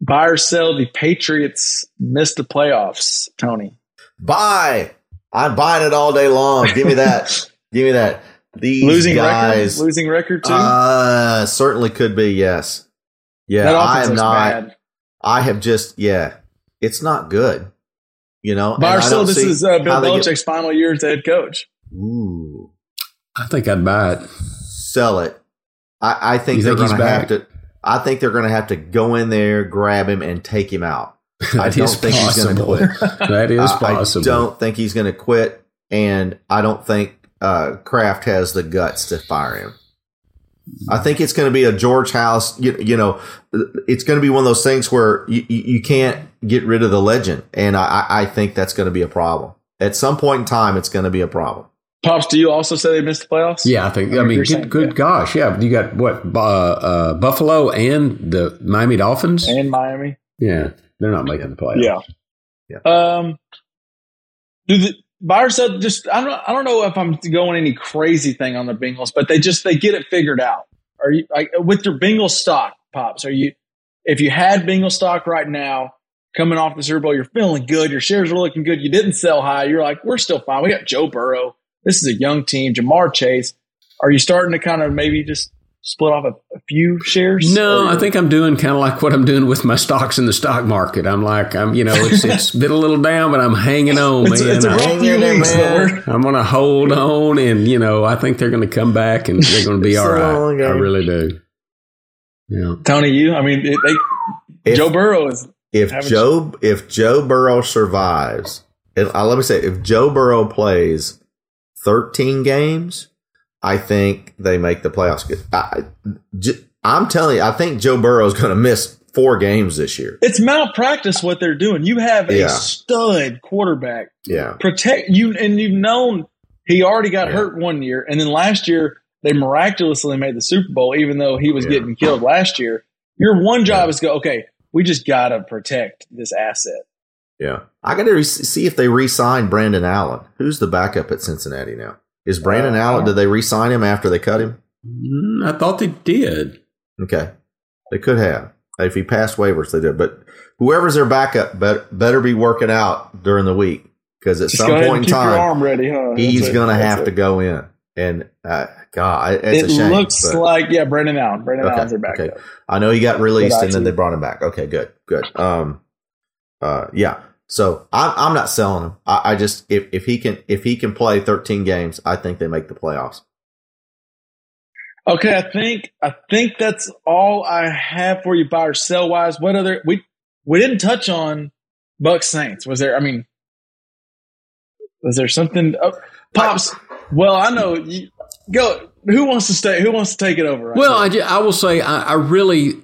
buy or sell the Patriots missed the playoffs, Tony. Buy. I'm buying it all day long. Give me that. [LAUGHS] Give me that. These Losing guys record, losing record too. uh, certainly could be. Yes. Yeah, that I am not. bad. I have just yeah, it's not good. You know, Buy or and I sell. don't This is uh, Bill how they get- Belichick's final year as head coach. Ooh, I think I'd buy it. sell it. I, I think You they're going to have to. I think they're going to have to go in there, grab him, and take him out. [LAUGHS] I don't is think he's going to quit. [LAUGHS] That is I- possible. I don't think he's going to quit, and I don't think uh, Kraft has the guts to fire him. I think it's going to be a George House. You, you know, it's going to be one of those things where you, you you can't get rid of the legend, and I, I- I think that's going to be a problem. At some point in time, it's going to be a problem. Pops, do you also say they missed the playoffs? Yeah, I think. I mean, good, good yeah. gosh, yeah. You got what uh, uh, Buffalo and the Miami Dolphins. and Miami. yeah, they're not making the playoffs. Yeah. Yeah. Um, do the or sell? Just I don't. I don't know if I'm going any crazy thing on the Bengals, but they just they get it figured out. Are you like with your Bengals stock, pops? Are you if you had Bengal stock right now coming off the Super Bowl, you're feeling good. Your shares are looking good. You didn't sell high. You're like, we're still fine. We got Joe Burrow. This is a young team. Ja'Marr Chase. Are you starting to kind of maybe just split off a, a few shares? No, I think I'm doing kind of like what I'm doing with my stocks in the stock market. I'm like, I'm, you know, it's it's [LAUGHS] been a little down, but I'm hanging on, it's, man. it's a I- rough few weeks, man. I'm going to hold on, and you know, I think they're going to come back and they're going to be [LAUGHS] It's all a long right. I really do. Yeah. Tony. You. I mean, it, they, If- Joe Burrow is If Haven't Joe if Joe Burrow survives, and uh, let me say, if Joe Burrow plays 13 games, I think they make the playoffs. I, am telling you, I think Joe Burrow is going to miss four games this year. it's malpractice what they're doing. You have a Yeah. stud quarterback. Yeah, Protect you, and you've known he already got Yeah. hurt one year, and then last year they miraculously made the Super Bowl, even though he was Yeah. getting killed last year. Your one job is to go. Okay, we just got to protect this asset. yeah. I got to re- see if they re-sign Brandon Allen. Who's the backup at Cincinnati now? Is Brandon Uh, Allen? Did they re-sign him after they cut him? Mm, I thought they did. Okay, they could have if he passed waivers. They did, but whoever's their backup better better be working out during the week because at Just some go ahead point and in time arm ready, huh? he's going to have it. to go in. And uh, God, it- it's It a shame. looks but like yeah, Brandon Allen. Brandon Okay, Allen's their backup. okay. I know he got released and then they brought him back. Okay, good, good. Um, uh, yeah. So I'm I'm not selling him. I, I just if if he can if he can play 13 games, I think they make the playoffs. Okay, I think I think that's all I have for you buy or sell wise. What other we we didn't touch on Bucs Saints. Was there? I mean, was there something? Oh, Pops. Well, I know you go. Who wants to stay? Who wants to take it over? Right Well. I, I will say I, I really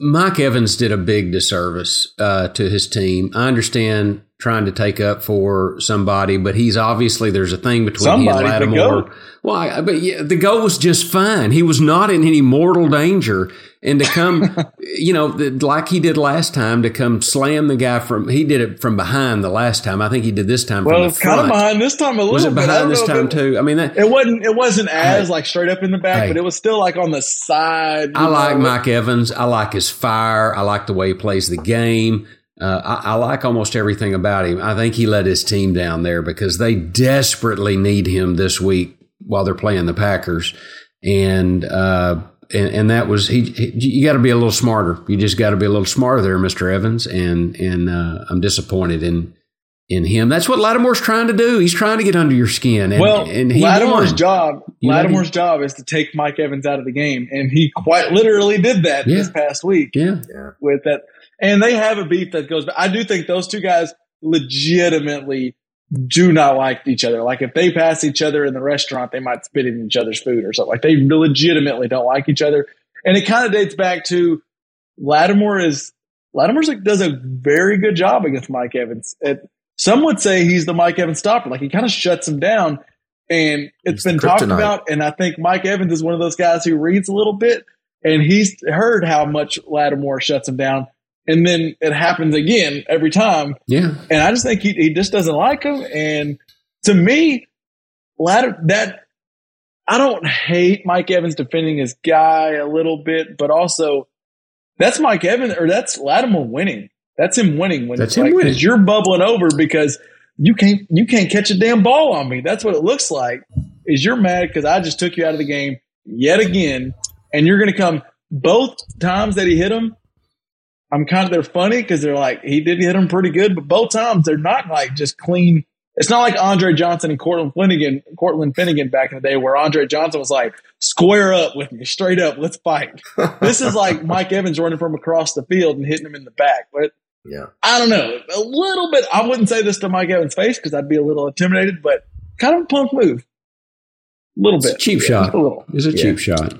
Mike Evans did a big disservice uh, to his team. I understand trying to take up for somebody, but he's obviously there's a thing between he and Somebody, Lattimore. Well, I, but yeah, the goal was just fine. He was not in any mortal danger, and to come, [LAUGHS] you know, the, like he did last time, to come slam the guy from he did it from behind the last time. I think he did this time well, from the it's kind of behind this time a little was it bit. Behind this time it, too? I mean, that, It wasn't. It wasn't as Hey. like straight up in the back, Hey. but it was still like on the side. I you like. Mike Evans. I like his fire. I like the way he plays the game. Uh, I, I like almost everything about him. I think he let his team down there because they desperately need him this week while they're playing the Packers, and uh, and, and that was he. he you got to be a little smarter. You just got to be a little smarter there, Mister Evans. And and uh, I'm disappointed in in him. That's what Lattimore's trying to do. He's trying to get under your skin. And, well, and he Lattimore's won. job, You Lattimore's job is to take Mike Evans out of the game, and he quite literally did that Yeah. this past week. Yeah. with that. And they have a beef that goes back. I do think those two guys legitimately do not like each other. Like if they pass each other in the restaurant, they might spit in each other's food or something. Like they legitimately don't like each other. And it kind of dates back to Lattimore is Lattimore does a very good job against Mike Evans. It, some would say he's the Mike Evans stopper. Like he kind of shuts him down. And it's He's been talked about. And I think Mike Evans is one of those guys who reads a little bit and he's heard how much Lattimore shuts him down. And then it happens again every time. Yeah. And I just think he, he just doesn't like him. And to me, Lattimore, that I don't hate Mike Evans defending his guy a little bit, but also that's Mike Evans or that's Lattimore winning. That's him winning when That's him like, winning. you're bubbling over because you can't you can't catch a damn ball on me. That's what it looks like. Is you're mad because I just took you out of the game yet again, and you're going to come both times that he hit him. I'm kind of they're funny because they're like he did hit him pretty good, but both times they're not like just clean. It's not like Andre Johnson and Cortland Finnegan, Cortland Finnegan back in the day, where Andre Johnson was like, "Square up with me, straight up, let's fight." [LAUGHS] this is like Mike Evans running from across the field and hitting him in the back. But Yeah. I don't know, a little bit. I wouldn't say this to Mike Evans' face because I'd be a little intimidated, but kind of a punk move, a little It's a bit, cheap Just shot. a little. It's a Yeah. cheap shot.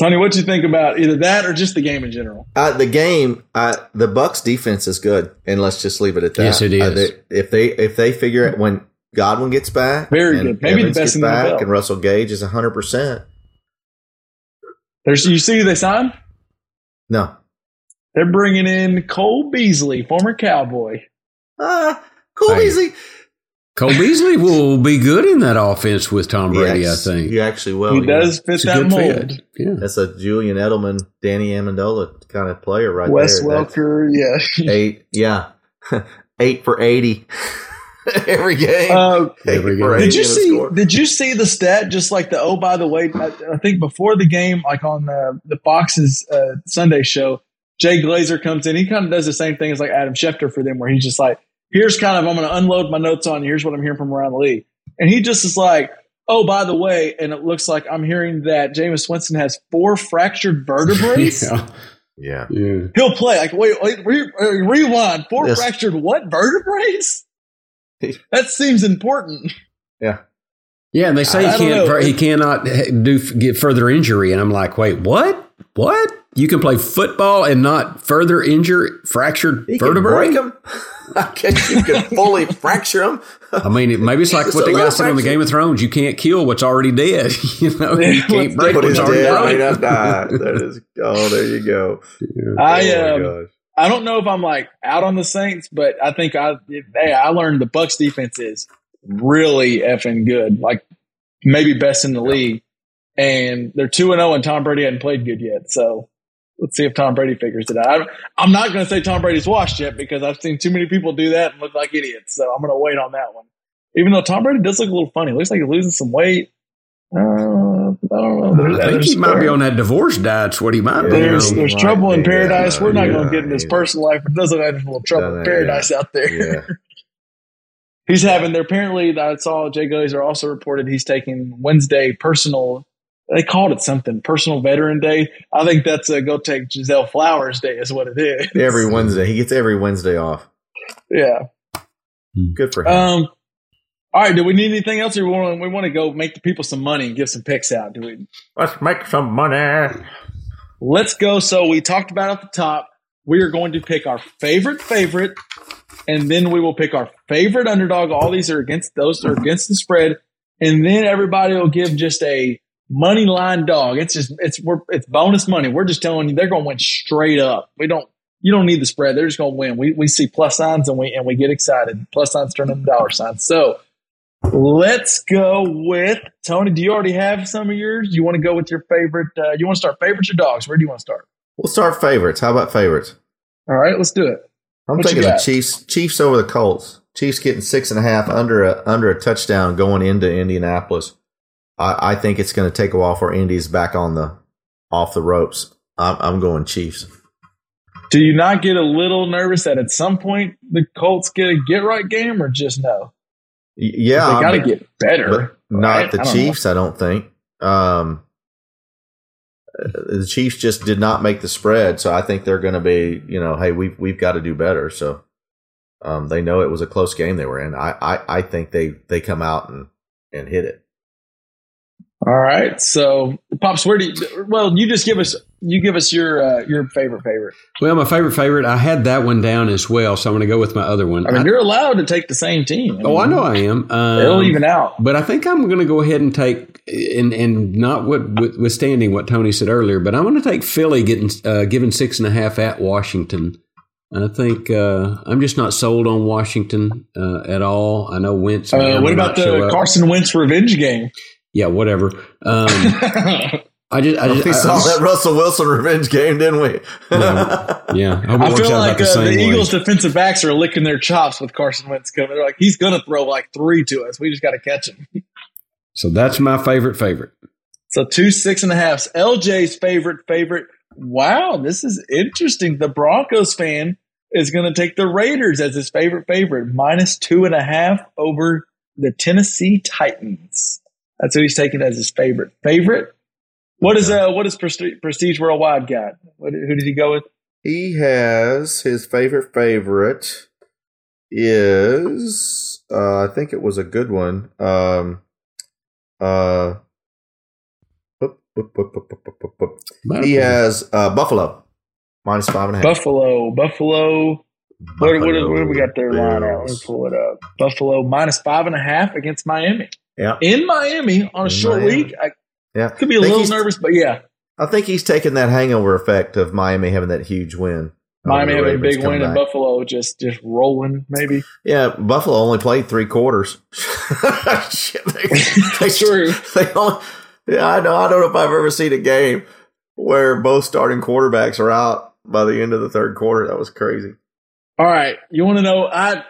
Tony, what do you think about either that or just the game in general? Uh, the game, uh, the Bucs defense is good, and let's just leave it at that. Yes, it Uh, they- if they if they figure it when Godwin gets back, Very good. Maybe the best gets in the back, NFL. and Russell Gage is hundred percent. There's, you see, who they signed. No, They're bringing in Cole Beasley, former Cowboy. ah, Cole Hey. Beasley. Cole Beasley will be good in that offense with Tom Brady, Yes, I think. you actually will. he yeah. does fit It's that mold. fit. Yeah. That's a Julian Edelman, Danny Amendola kind of player right Wes there. Wes Welker, yeah. eight, yeah, [LAUGHS] eight for eighty [LAUGHS] every game. Uh, Every Eight for game. Did you see? score. Did you see the stat? Just like the oh, by the way, I, I think before the game, like on the the Fox's uh, Sunday show, Jay Glazer comes in. He kind of does the same thing as like Adam Schefter for them, where he's just like, "Here's kind of I'm going to unload my notes on. Here's what I'm hearing from around the league," and he just is like. Oh, by the way, and it looks like I'm hearing that Jameis Winston has four fractured vertebrae. [LAUGHS] Yeah. yeah, Yeah. He'll play. Like, wait, wait re, uh, rewind. Four Yes. fractured what vertebrae? [LAUGHS] that seems important. yeah. Yeah, and they say I he don't can't. know. He cannot do get further injury, and I'm like, wait, what? What? You can play football and not further injure fractured He can vertebrae? break them. [LAUGHS] I guess you can [LAUGHS] fully fracture them. I mean, maybe it's like Just [LAUGHS] what a the guy little said on the. Game of Thrones: you can't kill what's already dead. you know, you can't break what's already dead dead. may not die. That is. Oh, there you go. I oh um. I don't know if I'm like out on the Saints, but I think I hey, I learned the Bucs defense is really effing good, like maybe best in the league. And they're two and zero, and Tom Brady hadn't played good yet. So let's see if Tom Brady figures it out. I, I'm not going to say Tom Brady's washed yet because I've seen too many people do that and look like idiots. So I'm going to wait on that one. Even though Tom Brady does look a little funny, looks like he's losing some weight. Uh, I don't know. There's- I think he there's- might be on that divorce diet's what he might be. there's on. there's Might trouble in be, yeah, paradise. We're not yeah, going to get in his yeah. personal life, but it does look like there's a little trouble Done in that, paradise out there. Yeah. [LAUGHS] he's having. They're apparently. I saw Jay Glazer also reported he's taking Wednesday personal. They called it something personal Veteran Day. I think that's a go take Gisele Flowers Day is what it is. Every Wednesday, he gets every Wednesday off. yeah. Good for him. Um. All right. Do we need anything else, or we want we want to go make the people some money and give some picks out? Do we? Let's make some money. Let's go. So we talked about at the top. We are going to pick our favorite favorite, and then we will pick our favorite underdog. All these are against those are against the spread, and then everybody will give just a money line dog. It's just it's we're it's bonus money. We're just telling you they're going to win straight up. We don't you don't need the spread. They're just going to win. We we see plus signs and we and we get excited. Plus signs turn into dollar signs. So. Let's go with Tony. Do you already have some of yours? You want to go with your favorite? Uh, you want to start favorites or dogs? Where do you want to start? We'll start favorites. How about favorites? All right, let's do it. I'm What taking the? Chiefs. Chiefs over the Colts. Chiefs getting six and a half under a under a touchdown going into Indianapolis. I, I think it's going to take a while for Indy's back on the off the ropes. I'm, I'm going Chiefs. Do you not get a little nervous that at some point the Colts get a get right game, or just no? Yeah, they got to get better. not right? the I Chiefs. I don't think. Um, the Chiefs just did not make the spread, so I think they're going to be. You know, hey, we've we've got to do better. So um, they know it was a close game they were in. I, I I think they they come out and and hit it. All right. So, pops, where do you? Well, you just give us you give us your uh, your favorite favorite. Well, my favorite favorite, I had that one down as well, so I'm going to go with my other one. I mean, I- you're allowed to take the same team. oh, I know I am. Um, It'll even out. But I think I'm going to go ahead and take, and and not what withstanding what Tony said earlier, but I'm going to take Philly getting uh, given six and a half at Washington. I think uh, I'm just not sold on Washington uh, at all. I know Wentz. Uh, what about the. Carson Wentz revenge game? Yeah, whatever. Um, [LAUGHS] I just, I just, We I, saw I just- that Russell Wilson revenge game, didn't we? Yeah, yeah. I, I feel like about the uh, same the. Eagles' defensive backs are licking their chops with Carson Wentz coming. They're like, he's going to throw like three to us. We just got to catch him. So that's my favorite favorite. So two six and a halfs. LJ's favorite favorite. Wow, this is interesting. The Broncos fan is going to take the Raiders as his favorite favorite, minus two and a half over the Tennessee Titans. That's who he's taking as his favorite favorite. What is uh what is Prestige, Prestige Worldwide got? What, who did he go with? He has his favorite favorite is uh, I think it was a good one. Um, uh, whoop, whoop, whoop, he has uh, Buffalo minus five and a half. Buffalo, Buffalo. What, what, what, do we got their line at? Let me Bills. pull it up. Buffalo minus five and a half against Miami. Yeah, In Miami on a In short Miami. week. I yeah. could be a little nervous, but yeah. I think he's taking that hangover effect of Miami having that huge win. Miami having a big win and. Buffalo just just rolling, maybe. Yeah, Buffalo only played three quarters. [LAUGHS] Shit, they, they, [LAUGHS] True. They only, yeah, I know. I don't know if I've ever seen a game where both starting quarterbacks are out by the end of the third quarter. That was crazy. All right. You want to know I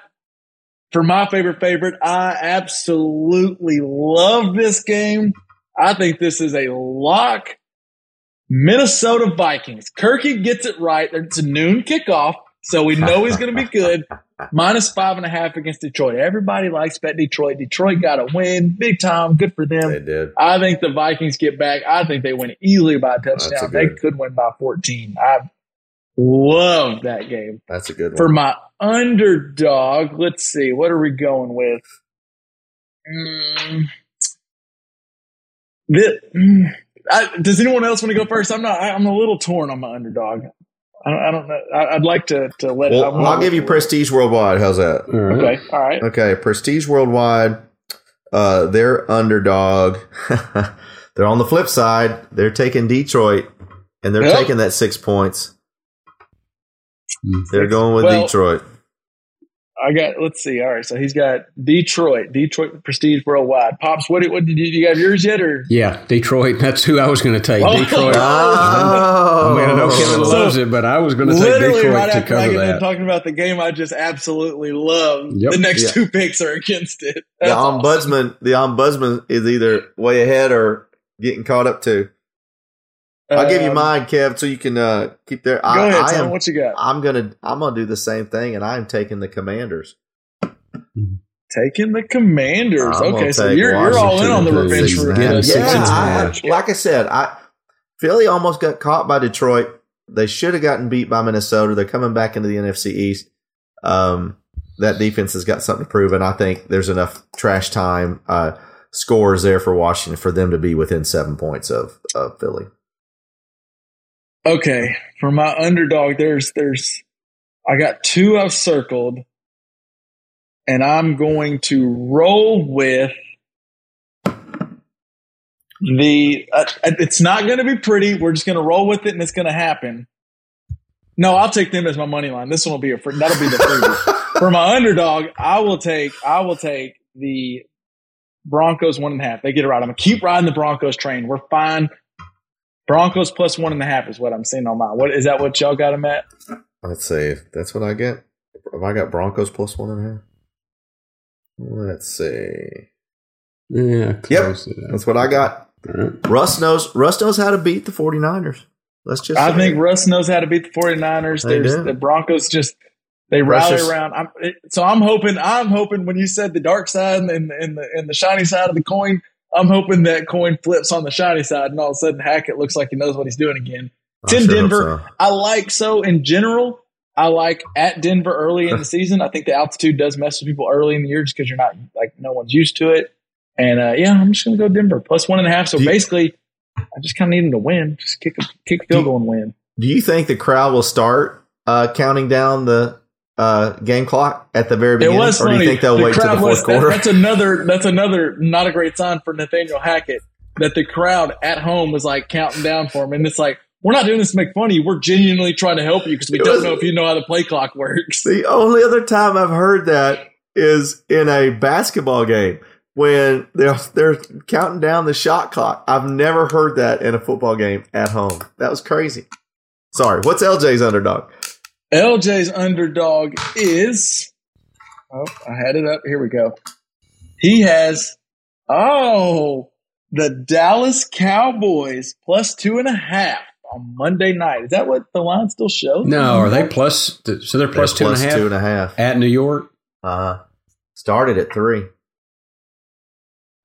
for my favorite favorite, I absolutely love this game. I think this is a lock. Minnesota Vikings. Kirky gets it right. It's a noon kickoff, so we know he's going to be good. [LAUGHS] Minus five and a half against Detroit. Everybody likes bet Detroit. Detroit got a win, big time, good for them. They did. I think the Vikings get back. I think they win easily by a touchdown. a They could win by 14. I love that game. That's a good one. For my underdog, let's see. What are we going with? Mm, thi- mm, I, does anyone else want to go first? I'm not. I, I'm a little torn on my underdog. I, don't- I don't know. I, I'd like to to let. well, I wanna- I'll give you Prestige Worldwide. How's that? All right. Okay. All right. Okay, Prestige Worldwide. Uh, they're underdog. [LAUGHS] they're on the flip side. They're taking Detroit, and they're Yep. taking that six points. Mm. They're going with Well- Detroit. I got. Let's see. All right. So he's got Detroit. Detroit Prestige Worldwide. Pops. What? did- What did you, you have yours yet? Or Yeah, Detroit. That's who I was going to take. Oh. Detroit. Oh, [LAUGHS] I mean, I know Kevin So, loves it, but I was going to take literally Detroit right to after I cover get that. talking about the game I just absolutely love. Yep. The next Yeah. two picks are against it. the That's awesome. ombudsman the ombudsman is either way ahead or getting caught up too. I'll give you Um, mine, Kev, so you can uh, keep there. Go I, ahead, I tell am, what you got. I'm gonna I'm gonna do the same thing, and I'm taking the Commanders. Taking the Commanders. I'm okay, so you're you're all in on the revenge for Get us Yeah, six and a I, half. like I said, I Philly almost got caught by Detroit. They should have gotten beat by Minnesota. They're coming back into the NFC East. Um, that defense has got something to prove, and I think there's enough trash time uh, scores there for Washington for them to be within seven points of, of Philly. Okay, for my underdog, there's there's I got two I've circled, and I'm going to roll with the. Uh, it's not going to be pretty. We're just going to roll with it, and it's going to happen. No, I'll take them as my money line. This one will be a free, that'll be the [LAUGHS] for my underdog, I will take I will take the Broncos one and a half. They get it right. I'm gonna keep riding the Broncos train. We're fine. Broncos plus one and a half is what I'm seeing on mine. What is that? What y'all got them at? Let's see. That's what I get. Have I got Broncos plus one and a half? Let's see. Yeah, Yep. close to that. That's what I got. All right. Russ knows Russ knows how to beat the 49ers. Let's just I think it. Russ knows how to beat the 49ers. They There's do. the Broncos just they Russ rally is- around. I'm, it, so I'm hoping I'm hoping when you said the dark side and, and, and the and the shiny side of the coin, I'm hoping that coin flips on the shiny side and all of a sudden Hackett looks like he knows what he's doing again. It's I in sure Denver. so. I like so in general. I like at Denver early in the [LAUGHS] season. I think the altitude does mess with people early in the year just because you're not like no one's used to it. And uh, yeah, I'm just going to go Denver plus one and a half. So Do you- basically, I just kind of need them to win. Just kick a kick a field goal and win. Do you think the crowd will start uh, counting down the uh, game clock at the very beginning? It was or do funny. you think they'll The wait till the fourth was- that- quarter? that's another. That's another not a great sign for Nathaniel Hackett that the crowd at home was like counting down for him, and it's like we're not doing this to make fun of you. We're genuinely trying to help you because we don't know if you know how the play clock works. The only other time I've heard that is in a basketball game when they're they're counting down the shot clock. I've never heard that in a football game at home. That was crazy. Sorry. What's LJ's underdog? LJ's underdog is. Oh, I had it up. Here we go. He has. Oh, the Dallas Cowboys plus two and a half on Monday night. Is that what the line still shows? No, are they plus? So they're plus two and a half at New York. Uh, started at three.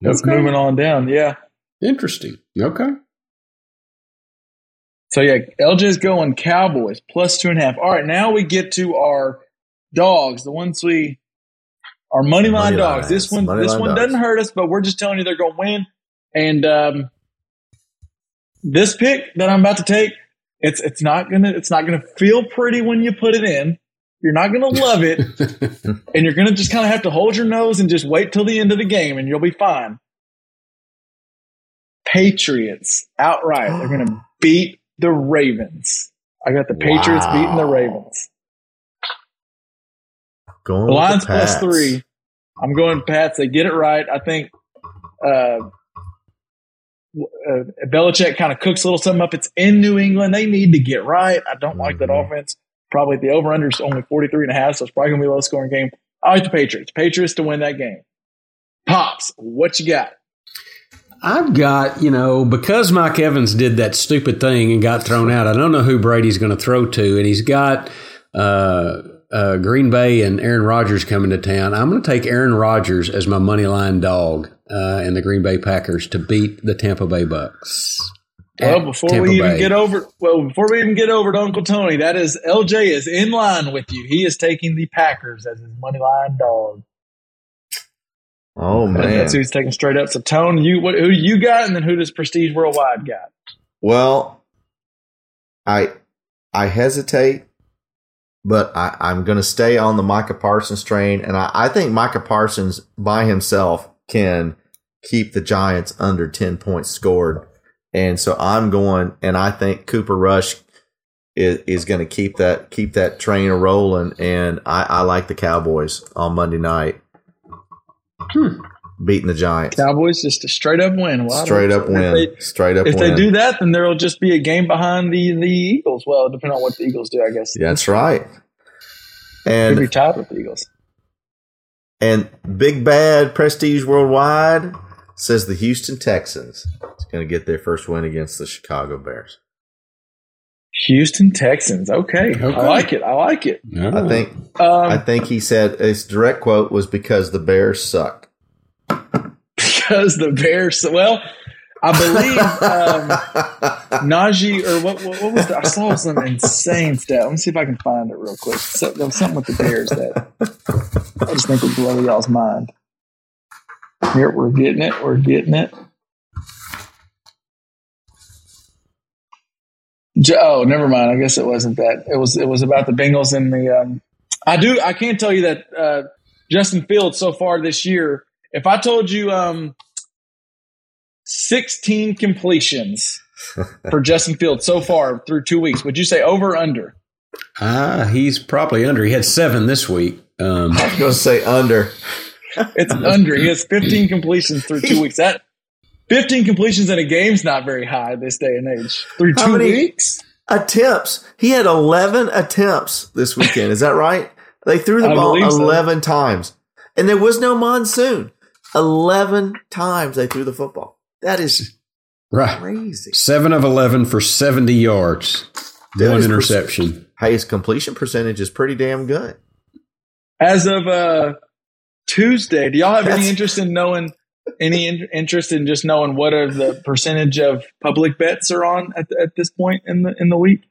It's Okay. moving on down. Yeah. Interesting. Okay. So yeah, LJ's going Cowboys plus two and a half. All right, now we get to our dogs, the ones we our money line Money dogs. lines. This one, Money this one dogs. doesn't hurt us, but we're just telling you they're going to win. And um, this pick that I'm about to take, it's it's not gonna it's not gonna feel pretty when you put it in. You're not gonna love it, [LAUGHS] and you're gonna just kind of have to hold your nose and just wait till the end of the game, and you'll be fine. Patriots outright. They're gonna beat the Ravens. I got the Patriots Wow. beating the Ravens. Going The line's the three. I'm going Pats. They get it right. I think uh, uh, Belichick kind of cooks a little something up. It's in New England. They need to get right. I don't like that Mhm. offense. Probably the over under is only 43 and a half, so it's probably going to be a low scoring game. I like the Patriots. Patriots to win that game. Pops, what you got? I've got, you know, because Mike Evans did that stupid thing and got thrown out, I don't know who Brady's going to throw to. And he's got uh, uh, Green Bay and Aaron Rodgers coming to town. I'm going to take Aaron Rodgers as my money line dog uh, and the Green Bay Packers to beat the Tampa Bay Bucs. Well, before Tampa we even Bay. get over, well, before we even get over to Uncle Tony, that is LJ is in line with you. He is taking the Packers as his money line dog. Oh man. That's who he's taking straight up. So, Tone, you what, who you got, and then who does Prestige Worldwide got? Well, I I hesitate, but I, I'm going to stay on the Micah Parsons train, and I, I think Micah Parsons by himself can keep the Giants under ten points scored, and so I'm going, and I think Cooper Rush is, is going to keep that keep that train a rolling, and I, I like the Cowboys on Monday night, Hmm. beating the Giants. Cowboys just a straight up win. Well, Straight up win. If, Straight up if win. they do that, then there'll just be a game behind the the Eagles. Well, depending on what the Eagles do, I guess. That's right. Could be And tied with the Eagles. and Big Bad Prestige Worldwide says the Houston Texans is going to get their first win against the Chicago Bears. Houston Texans. Okay. Okay. I like it. I like it. I think Um, I think he said his direct quote was because the Bears suck. [LAUGHS] because the Bears. Well, I believe um, [LAUGHS] Najee or what, what? What was? The, I saw some insane stat. Let me see if I can find it real quick. So, there was something with the Bears that I just think would blow y'all's mind. Here we're getting it. We're getting it. Oh, never mind. I guess it wasn't that. It was. It was about the Bengals and the. Um, I do. I can't tell you that uh, Justin Fields so far this year. If I told you um, 16 completions [LAUGHS] for Justin Fields so far through two weeks, would you say over or under? Ah, he's probably under. He had seven this week. Um, I was going to say under. It's under. He has 15 completions through two [LAUGHS] weeks. That 15 completions in a game's not very high this day and age. Through How two many- weeks? Attempts. He had 11 attempts this weekend. Is that right? They threw the I ball believe so. 11 times. And there was no monsoon. 11 times they threw the football. That is right. crazy. Seven of 11 for 70 yards. That One is per- interception. Hey, his completion percentage is pretty damn good. As of uh, Tuesday, do y'all have any interest in knowing any in- interest in just knowing what are the percentage of public bets are on at, at this point in the in the week?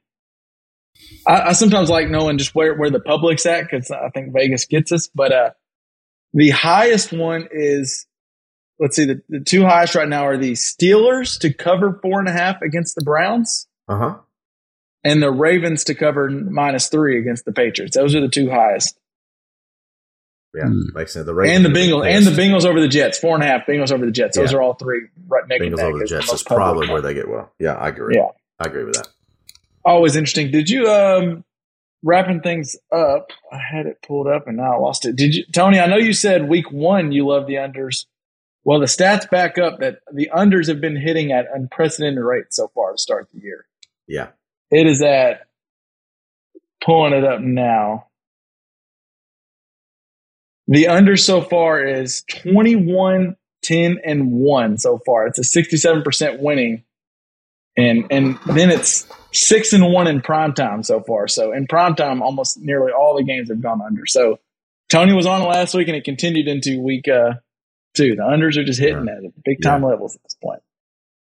I, I sometimes like knowing just where, where the public's at because I think Vegas gets us. But uh, the highest one is let's see, the, the two highest right now are the Steelers to cover four and a half against the Browns, Uh huh. and the Ravens to cover minus three against the Patriots. Those are the two highest, Yeah, makes sense. The and the Ravens Bengals and the pissed. Bengals over the Jets, four and a half. Bengals over the Jets. Those Yeah. are all three right neck Bengals over the as the Jets is probably public. where they get well. Yeah, I agree. Yeah. I agree with that. always interesting. Did you um wrapping things up? I had it pulled up and now I lost it. Did you, Tony? I know you said week one you love the unders. Well, the stats back up that the unders have been hitting at unprecedented rates so far to start the year. Yeah. It is at pulling it up now. The under so far is 21, 10, and 1 so far. It's a 67% winning. And and then it's six and one in prime time so far. So in prime time, almost nearly all the games have gone under. So Tony was on it last week and it continued into week uh two. The unders are just hitting at big time levels at this point.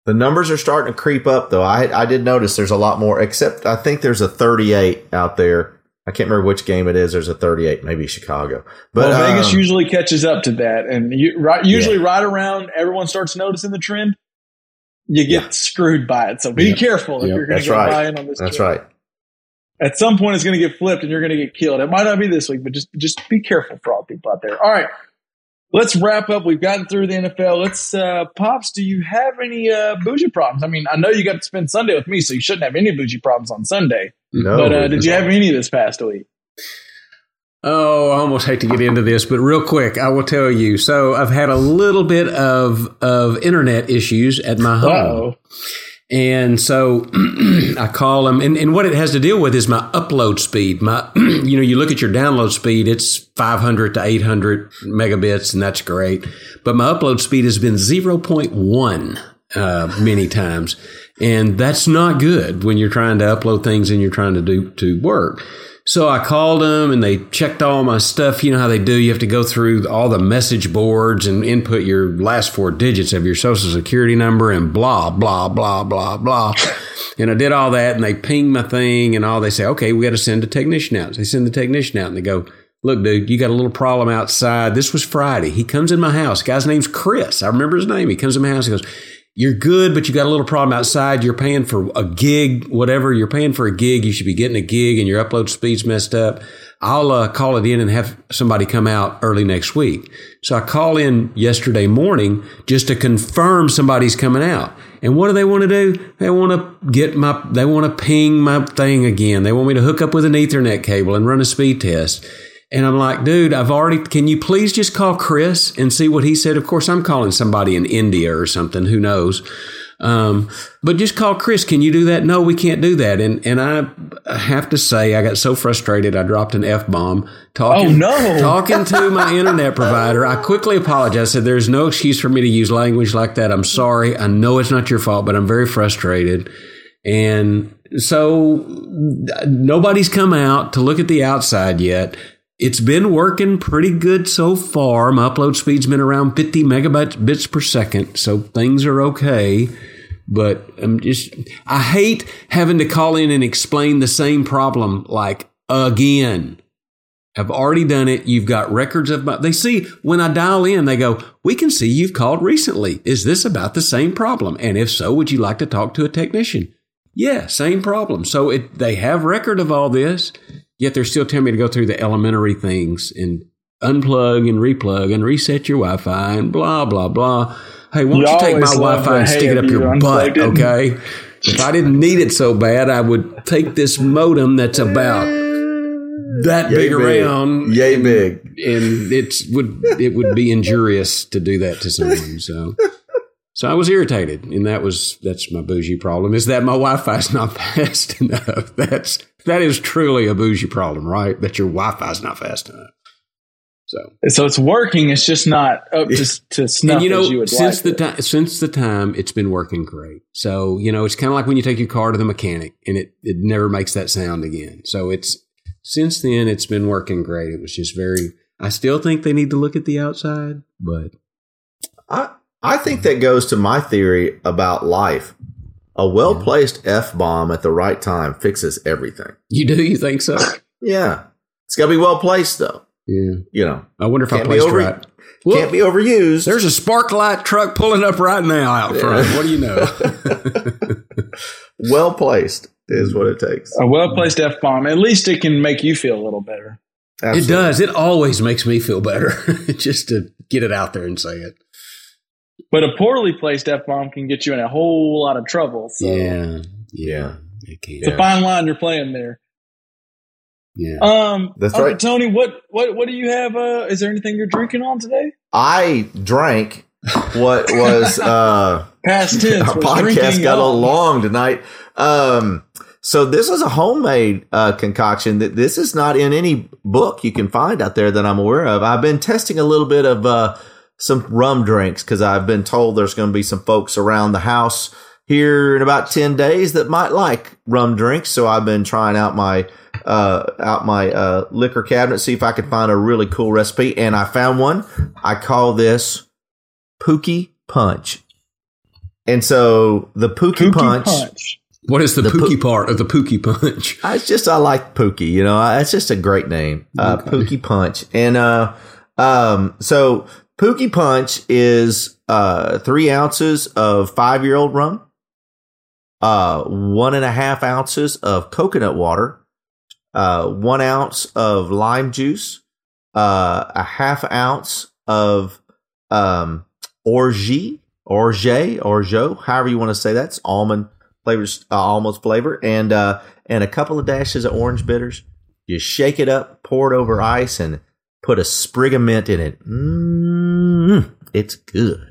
The numbers are starting to creep up, though. I I did notice there's a lot more. Except I think there's a 38 out there. I can't remember which game it is. There's a 38, maybe Chicago. But well, Vegas um, usually catches up to that, and you, right, usually right around everyone starts noticing the trend, you get Yeah. screwed by it. So be Yep. careful if Yep. you're going That's to right. buy in on this. that's trend. right. At some point, it's going to get flipped, and you're going to get killed. It might not be this week, but just just be careful for all people out there. All right, let's wrap up. We've gotten through the NFL. Let's, uh, pops. Do you have any uh, bougie problems? I mean, I know you got to spend Sunday with me, so you shouldn't have any bougie problems on Sunday. No, but uh, did you have any this past week? Oh, I almost hate to get into this, but real quick, I will tell you. So I've had a little bit of of internet issues at my home. Uh-oh. And so [CLEARS THROAT] I call them, and, and what it has to deal with is my upload speed. My, [CLEARS THROAT] you know, you look at your download speed, it's 500 to 800 megabits, and that's great. But my upload speed has been 0.1 uh, many times. And that's not good when you're trying to upload things and you're trying to do to work. So I called them and they checked all my stuff. You know how they do. You have to go through all the message boards and input your last four digits of your social security number and blah, blah, blah, blah, blah. [LAUGHS] And I did all that and they ping my thing and all. They say, okay, we got to send a technician out. So they send the technician out and they go, look, dude, you got a little problem outside. This was Friday. He comes in my house. Guy's name's Chris. I remember his name. He comes in my house. He goes, you're good, but you got a little problem outside. You're paying for a gig, whatever. You're paying for a gig. You should be getting a gig and your upload speed's messed up. I'll uh, call it in and have somebody come out early next week. So I call in yesterday morning just to confirm somebody's coming out. And what do they want to do? They want to get my, they want to ping my thing again. They want me to hook up with an ethernet cable and run a speed test. And I'm like, dude, I've already, can you please just call Chris and see what he said? Of course, I'm calling somebody in India or something. Who knows? Um, but just call Chris. Can you do that? No, we can't do that. And, and I have to say, I got so frustrated. I dropped an F bomb talking, Oh, no. [LAUGHS] talking to my internet provider. I quickly apologized. I said, there's no excuse for me to use language like that. I'm sorry. I know it's not your fault, but I'm very frustrated. And so nobody's come out to look at the outside yet. It's been working pretty good so far. My upload speed's been around 50 megabytes bits per second, so things are okay. But I'm just, I hate having to call in and explain the same problem like again. I've already done it. You've got records of my, they see when I dial in, they go, we can see you've called recently. Is this about the same problem? And if so, would you like to talk to a technician? Yeah, same problem. So it, they have record of all this, yet they're still telling me to go through the elementary things and unplug and replug and reset your Wi-Fi and blah blah blah. Hey, why don't You you take my Wi-Fi and stick it up you your butt? it?" Okay. If I didn't need it so bad, I would take this modem that's about that Yay big big. around Yay big. and it's would it would be injurious to do that to someone. So, so I was irritated, and that was that's my bougie problem. Is that my Wi-Fi is not [LAUGHS] fast enough? That's that is truly a bougie problem, right? That your Wi-Fi is not fast enough. So, So it's working. It's just not up to, to snuff [LAUGHS] and you know, as you would since like. the it. time since the time it's been working great. So you know, it's kind of like when you take your car to the mechanic, and it it never makes that sound again. So it's since then it's been working great. It was just very. I still think they need to look at the outside, but I I think that goes to my theory about life. A well placed f bomb at the right time fixes everything. you do you think so? Yeah, it's got to be well placed though. Yeah. You know, I wonder if I Can't placed over- right. Well, can't be overused. there's a Sparklight truck pulling up right now out front. What do you know? [LAUGHS] [LAUGHS] well placed is what it takes. A well placed F bomb. At least it can make you feel a little better. It does. It always makes me feel better [LAUGHS] just to get it out there and say it. But a poorly placed F bomb can get you in a whole lot of trouble. So Yeah. Yeah. It can. it's a fine line you're playing there. Yeah. Um, That's Uncle right. Tony, what what what do you have? Uh, is there anything you're drinking on today? I drank what was [LAUGHS] uh Past tense. our podcast got on. long tonight. Um, so this is a homemade uh, concoction. That this is not in any book you can find out there that I'm aware of. I've been testing a little bit of uh, some rum drinks because I've been told there's going to be some folks around the house here in about ten days that might like rum drinks. So I've been trying out my uh, out my uh, liquor cabinet, see if I can find a really cool recipe, and I found one. I call this Pookie Punch. And so the Pookie, Pookie Punch, punch. What is the, The pookie part of the pookie punch? I- [LAUGHS] it's just I like Pookie. You know, it's just a great name, uh, Pookie Punch. And uh, um, so Pookie Punch is uh, three ounces of five year old rum, uh, one and a half ounces of coconut water, uh, one ounce of lime juice, uh, a half ounce of um, orgeat, orge, orgeat, however you want to say that. It's almond flavors, uh, almost flavor, and uh, and a couple of dashes of orange bitters. You shake it up, pour it over ice, and put a sprig of mint in it. Mm, it's good.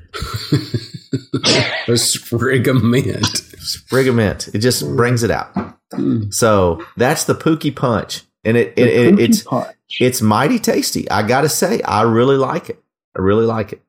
[LAUGHS] a sprig of mint. Sprig of mint. It just brings it out. Mm. So that's the Pookie Punch, and it, it, it it's punch. it's mighty tasty. I gotta say, I really like it. I really like it.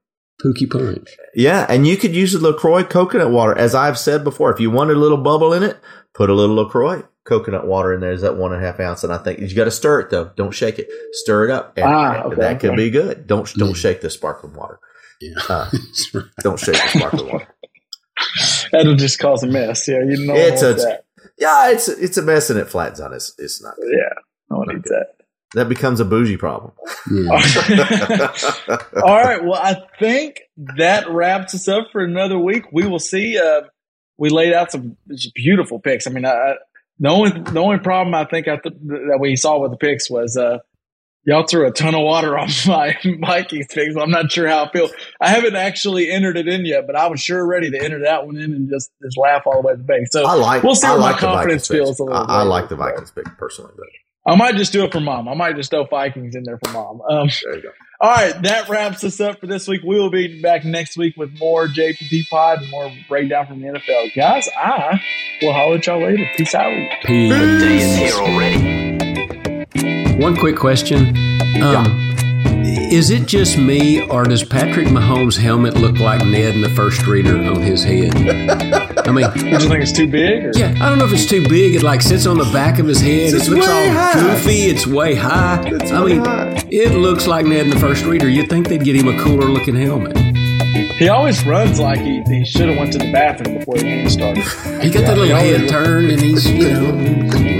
Pookie punch. Yeah, and you could use the LaCroix coconut water, as I've said before. If you want a little bubble in it, put a little LaCroix coconut water in there. Is that one and a half ounce? And I think you got to stir it though. Don't shake it. Stir it up, and, Ah, okay, that could be good. Don't don't Yeah. shake the sparkling water. Yeah. Uh, [LAUGHS] right. don't shake the sparkling water. [LAUGHS] That'll just cause a mess. Yeah, you know It's a- that. Yeah, it's it's a mess and it flattens on. It's it's not. Good. Yeah, no one needs that. That becomes a bougie problem. Yeah. [LAUGHS] All right. Well, I think that wraps us up for another week. We will see. Uh, we laid out some beautiful picks. I mean, I, the only the only problem I think I th- that we saw with the picks was uh, y'all threw a ton of water [LAUGHS] on my Vikings picks. I'm not sure how I feel. I haven't actually entered it in yet, but I was sure ready to enter that one in and just just laugh all the way to the bank. So I like. We'll see I where my confidence Vikings feels a little I, I like the Vikings pick personally, but I might just do it for mom. I might just throw Vikings in there for mom. Um, there you go. all right, that wraps us up for this week. We will be back next week with more JPT Pod and more breakdown from the NFL. Guys, I will holler at y'all later. Peace out. Peace. Day is here already. One quick question. Um, Is it just me, or does Patrick Mahomes' helmet look like Ned in the first reader on his head? [LAUGHS] I mean, You just think it's too big? Or? yeah, I don't know if it's too big. It like sits on the back of his head. It's it looks way all high. goofy. It's way high. It's I way mean, high. it looks like Ned in the first reader. You'd think they'd get him a cooler looking helmet. He always runs like he, he should have went to the bathroom before the game started. He got that little Yeah, head turn, and he's you know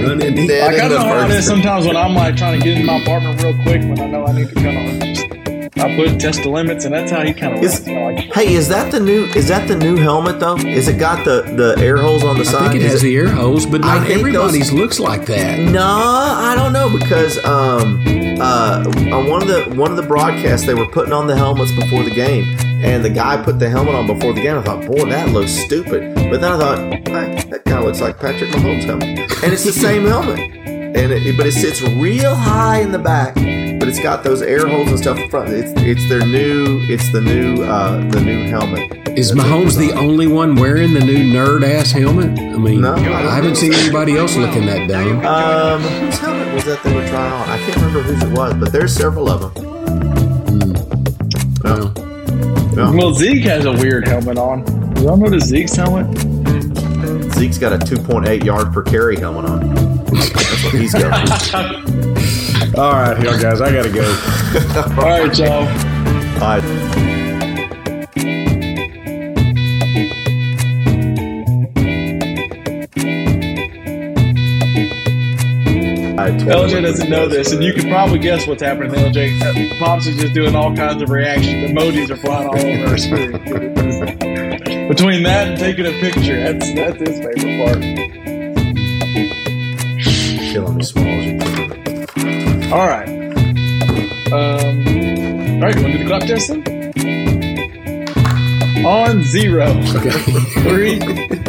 running. He- Ned Like I in the know how it first is sometimes when I'm like trying to get in my apartment real quick when I know I need to kind of just I put test the limits and that's how he kind of Is- runs. Like, Hey, is that the new? Is that the new helmet though? Is it got the the air holes on the I side? think it Is has the air holes, but not everybody's those- looks like that. No, I don't know because um uh on one of the one of the broadcasts they were putting on the helmets before the game, and the guy put the helmet on before the game. I thought, boy, that looks stupid. But then I thought, hey, that kind of looks like Patrick Mahomes' helmet, and it's the same helmet, and it, but it sits real high in the back. But it's got those air holes and stuff in front. It's it's their new it's the new uh the new helmet. Is That's Mahomes the only one wearing the new nerd ass helmet? I mean, No, I I haven't seen anybody else looking that dumb. Um, whose helmet was that they were trying on? I can't remember whose it was, but there's several of them. Well, Yeah. well, Zeke has a weird helmet on. Y'all know the Zeke's helmet? Zeke's got a 2.8 yard per carry helmet on. That's what he's got. all right, here guys, I gotta go. All right, y'all. All right. All right, LJ doesn't know this, and you can probably guess what's happening. To LJ Pops is just doing all kinds of reactions. Emojis are flying all over our screen. [LAUGHS] Between that and taking a picture, that's that's his favorite part. All right. Um, all right, you want to do the clap test then? On zero. Okay. [LAUGHS] Three,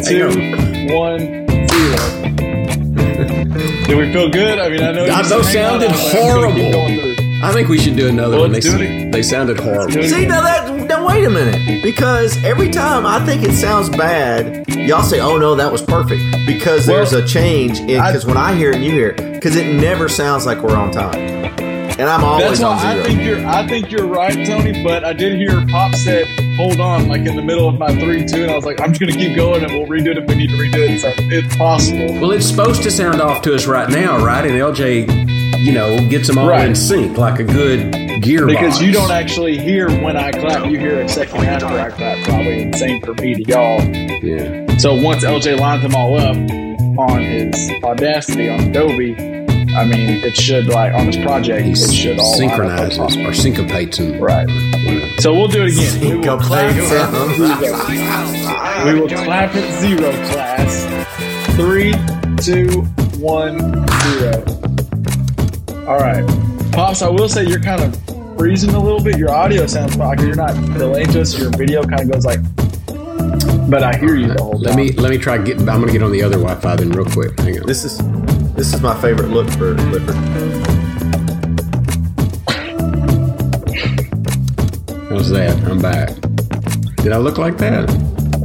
two, one, zero. Did we feel good? I mean, I know God, those said hang on, sounded but I'm gonna keep horrible. I think we should do another Well, one. They, let's do they sounded horrible. See now that now wait a minute because every time I think it sounds bad, y'all say, "Oh no, that was perfect," because Well, there's a change in because when I hear it and you hear it, because it never sounds like we're on time, and I'm always That's on why zero. I think you're. I think you're right, Tony. But I did hear Pop said, "Hold on," like in the middle of my three, two, and I was like, "I'm just gonna keep going, and we'll redo it if we need to redo it." So it's possible. Well, it's supposed to sound off to us right now, right? And LJ, you know, gets them all Right. in sync like a good gearbox. Because you don't actually hear when I clap, you hear a second after I clap, probably. And same for me to y'all. Yeah. So once LJ lines them all up on his Audacity on Adobe, I mean, it should like on this project, He it should all line up synchronizes or syncopates them. Right. So we'll do it again. We will clap Syncopates at zero. We will clap at zero, class. Three, two, one, zero. All right, pops. I will say you're kind of freezing a little bit. Your audio sounds fine. 'cause You're not delaying to us. Your video kind of goes like, but I hear you the whole time. Let me let me try get. I'm gonna get on the other Wi-Fi then real quick. Hang on. This is this is my favorite look for Clifford. How's that? I'm back. Did I look like that?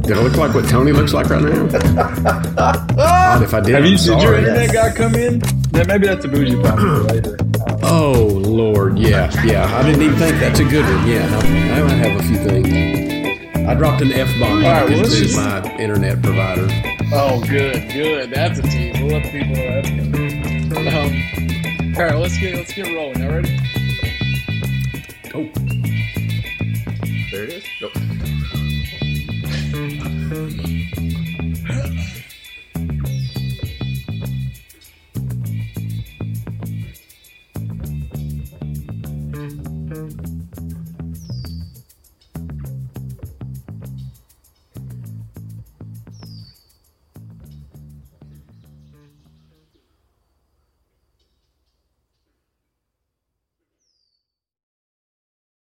Did I look like what Tony looks like right now? [LAUGHS] God, if I did, Have I'm you? Did your sorry. internet guy come in? Then maybe that's a bougie pop for later. Oh Lord, yeah, yeah. I didn't even think that's a good one. Yeah, I, I might have a few things. I dropped an f bomb All right, well, let's into my internet provider. Oh, good, good. That's a tease. We'll let the people know that's good. Um, all right, let's get let's get rolling. Y'all ready? Oh, There it is. Nope.